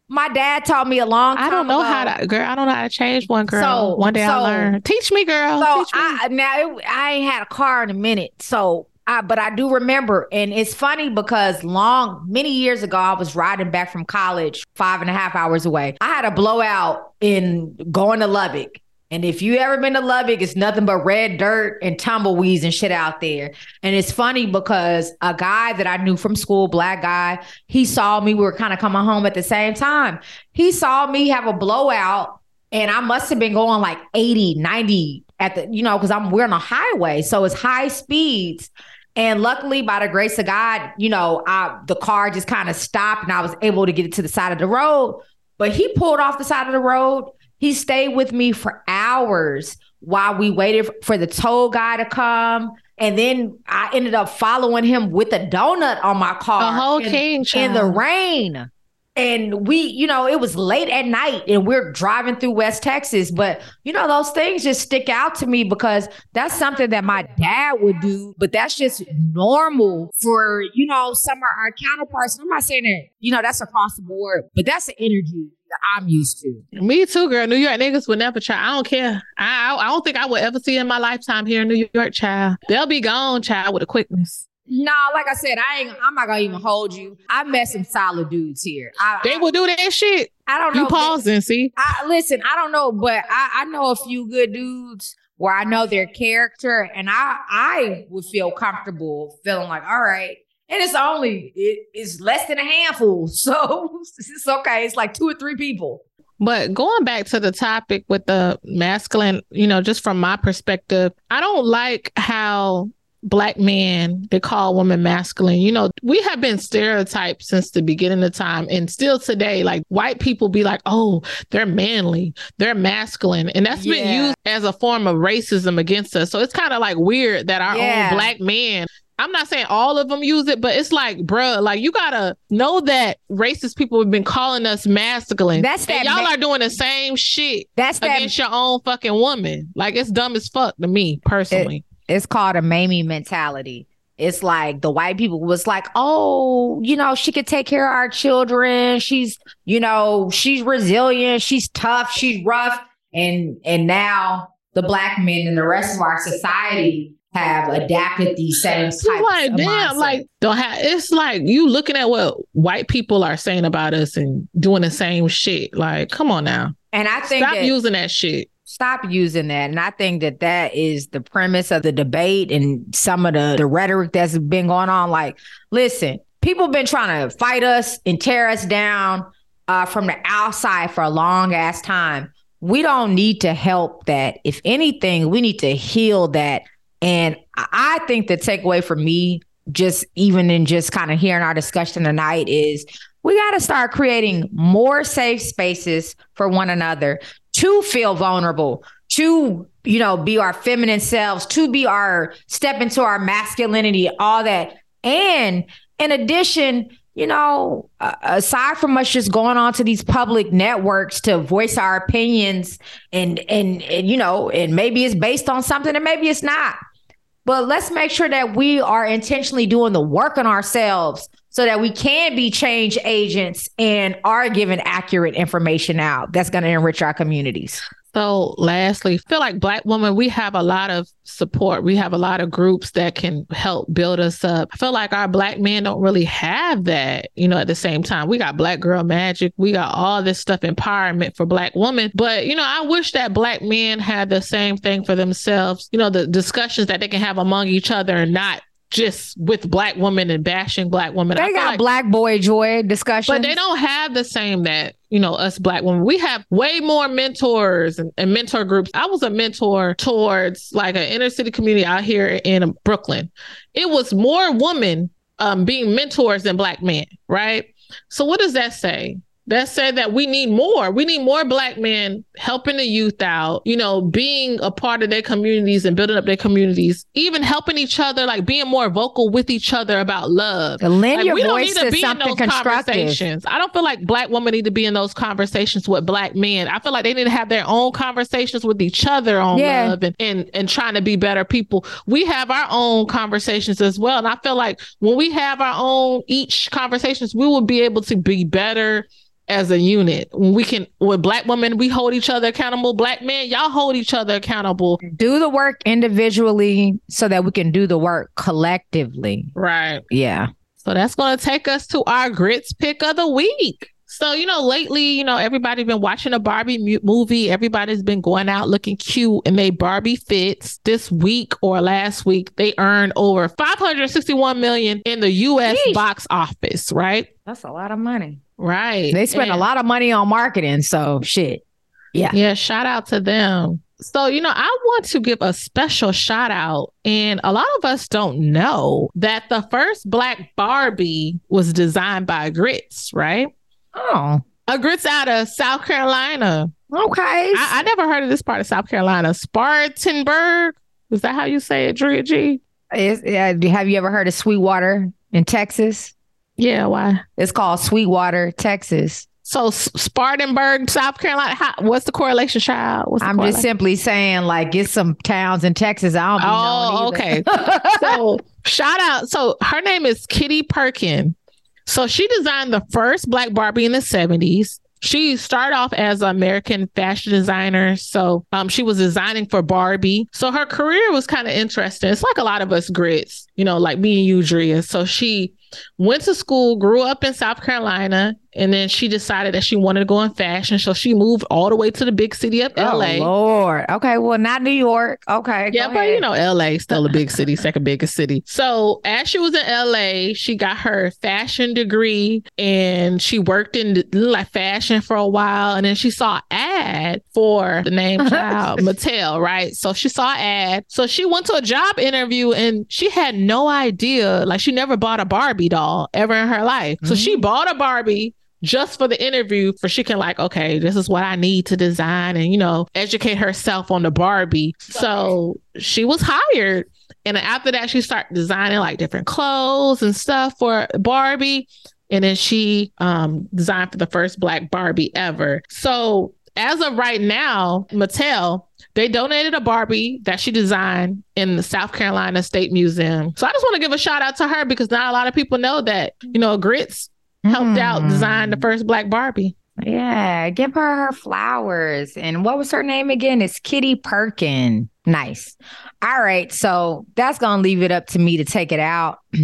My dad taught me a long time I don't know ago. how to, girl. I don't know how to change one, girl. So- one day I'll learn. Teach me, girl. So me. I now it, I ain't had a car in a minute. So I but I do remember, and it's funny because long many years ago I was riding back from college, five and a half hours away. I had a blowout in going to Lubbock. And if you ever been to Lubbock, it's nothing but red dirt and tumbleweeds and shit out there. And it's funny because a guy that I knew from school, black guy, he saw me. We were kind of coming home at the same time. He saw me have a blowout and I must have been going like 80, 90 at the, you know, because I'm we're on a highway. So it's high speeds. And luckily, by the grace of God, you know, I the car just kind of stopped and I was able to get it to the side of the road. But he pulled off the side of the road. He stayed with me for hours while we waited for the tow guy to come. And then I ended up following him with a donut on my car a whole in- king in the rain. And we, you know, it was late at night and we're driving through West Texas. But, you know, those things just stick out to me because that's something that my dad would do. But that's just normal for, you know, some of our counterparts. And I'm not saying that, you know, that's across the board, but that's the energy I'm used to. Me too, girl. New York niggas would never try. I don't care. I, I I don't think I would ever see in my lifetime here in New York, child. They'll be gone, child, with a quickness. No, like I said, I ain't, I'm not to even hold you. I met some solid dudes here. I, They will do that shit. I, I don't know. You pausing, see? I listen, I don't know, but I, I know a few good dudes where I know their character and I I would feel comfortable feeling like, all right. And it's only it's less than a handful. So it's okay. It's like two or three people. But going back to the topic with the masculine, you know, just from my perspective, I don't like how black men they call women masculine. You know, we have been stereotyped since the beginning of time and still today, like white people be like, oh, they're manly, they're masculine. And that's been used as a form of racism against us. So it's kind of like weird that our Yeah. own black men I'm not saying all of them use it, but it's like, bruh, like you gotta know that racist people have been calling us masculine. That's And that y'all ma- are doing the same shit That's that against your own fucking woman. Like it's dumb as fuck to me personally. it's called a Mammy mentality. It's like the white people was like, oh, you know, she could take care of our children. She's, you know, she's resilient, she's tough, she's rough. And and now the black men and the rest of our society have adapted these same types like, of damn, mindset. like don't have it's like you looking at what white people are saying about us and doing the same shit. Like, come on now. and I think Stop that, using that shit. stop using that. And I think that that is the premise of the debate and some of the, the rhetoric that's been going on. Like, listen, people been trying to fight us and tear us down uh, from the outside for a long ass time. We don't need to help that. If anything, we need to heal that. And I think the takeaway for me, just even in just kind of hearing our discussion tonight, is we got to start creating more safe spaces for one another to feel vulnerable, to, you know, be our feminine selves, to be our step into our masculinity, all that. And in addition, you know, aside from us just going on to these public networks to voice our opinions and, and and you know, and maybe it's based on something and maybe it's not. But let's make sure that we are intentionally doing the work on ourselves so that we can be change agents and are giving accurate information out that's going to enrich our communities. So, lastly, feel like Black women, we have a lot of support. We have a lot of groups that can help build us up. I feel like our Black men don't really have that, you know, at the same time. We got Black Girl Magic, we got all this stuff, empowerment for Black women. But, you know, I wish that Black men had the same thing for themselves, you know, the discussions that they can have among each other and not just with black women and bashing black women. They got like, black boy joy discussion, but they don't have the same that you know us black women. We have way more mentors and, and mentor groups. I was a mentor towards like an inner city community out here in Brooklyn. It was more women um, being mentors than black men, right? So what does that say? That said that we need more. We need more black men helping the youth out, you know, being a part of their communities and building up their communities, even helping each other, like being more vocal with each other about love. lend like, your we voice don't need to, to be in those conversations. I don't feel like black women need to be in those conversations with black men. I feel like they need to have their own conversations with each other on yeah. love and, and and trying to be better people. We have our own conversations as well. And I feel like when we have our own each conversations, we will be able to be better as a unit. We can, with black women, we hold each other accountable. Black men, y'all hold each other accountable. Do the work individually so that we can do the work collectively. Right. Yeah. So that's going to take us to our grits pick of the week. So, you know, lately, you know, everybody's been watching a Barbie mu- movie. Everybody's been going out looking cute and they Barbie fits. This week or last week, they earned over 561 million in the US Yeesh. box office, right? That's a lot of money. Right. They spend a lot of money on marketing. So shit. Yeah. Yeah. Shout out to them. So, you know, I want to give a special shout out. And a lot of us don't know that the first Black Barbie was designed by Grits, right? Oh. A Grits out of South Carolina. Okay. I, I never heard of this part of South Carolina. Spartanburg. Is that how you say it, Drea G? Is, yeah, have you ever heard of Sweetwater in Texas? Yeah, why? It's called Sweetwater, Texas. So Spartanburg, South Carolina. How, what's the correlation, child? The I'm correlation? just simply saying, like, get some towns in Texas. I don't. oh, okay. so shout out. So her name is Kitty Perkin. So she designed the first Black Barbie in the 70s. She started off as an American fashion designer. So um, she was designing for Barbie. So her career was kind of interesting. It's like a lot of us grits, you know, like me and you, Drea. So she went to school, grew up in South Carolina, and then she decided that she wanted to go in fashion. So she moved all the way to the big city of oh, LA. Lord. Okay. Well, not New York. Okay. Yeah, but you know, LA is still a big city, second biggest city. So as she was in LA, she got her fashion degree and she worked in like fashion for a while. And then she saw ad for the name child, Mattel, right? So she saw ad. So she went to a job interview and she had no idea. Like she never bought a Barbie doll ever in her life. So mm-hmm. she bought a Barbie just for the interview for she can like okay this is what i need to design and you know educate herself on the barbie so she was hired and after that she started designing like different clothes and stuff for barbie and then she um, designed for the first black barbie ever so as of right now mattel they donated a Barbie that she designed in the South Carolina State Museum. So I just want to give a shout out to her because not a lot of people know that, you know, Grits helped mm. out design the first Black Barbie. Yeah, give her her flowers. And what was her name again? It's Kitty Perkin. Nice. All right. So that's going to leave it up to me to take it out.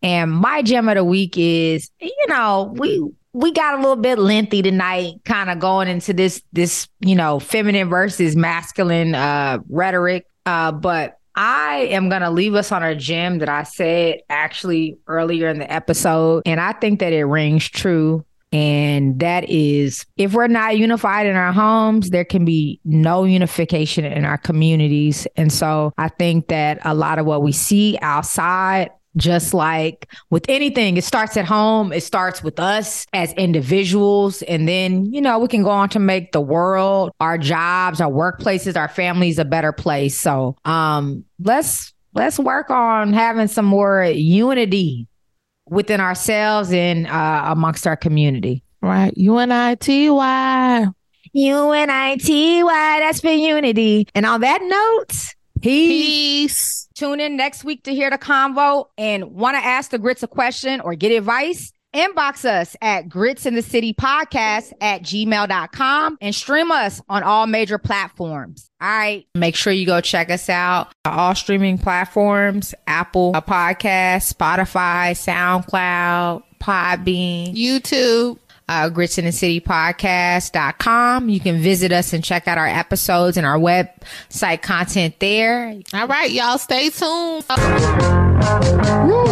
And my gem of the week is, you know, we we got a little bit lengthy tonight, kind of going into this this, you know, feminine versus masculine uh rhetoric. Uh, but I am going to leave us on a gem that I said actually earlier in the episode. And I think that it rings true. And that is if we're not unified in our homes, there can be no unification in our communities. And so I think that a lot of what we see outside just like with anything, it starts at home. It starts with us as individuals. And then, you know, we can go on to make the world, our jobs, our workplaces, our families a better place. So um let's let's work on having some more unity within ourselves and uh, amongst our community. Right. U-N-I-T-Y. U-N-I-T-Y. That's for unity. And on that note, peace. peace. Tune in next week to hear the convo and want to ask the grits a question or get advice Inbox us at grits in the city podcast at gmail.com and stream us on all major platforms. All right. Make sure you go check us out. All streaming platforms Apple a Podcast, Spotify, SoundCloud, Podbean, YouTube uh, You can visit us and check out our episodes and our website content there. All right, y'all stay tuned. Woo.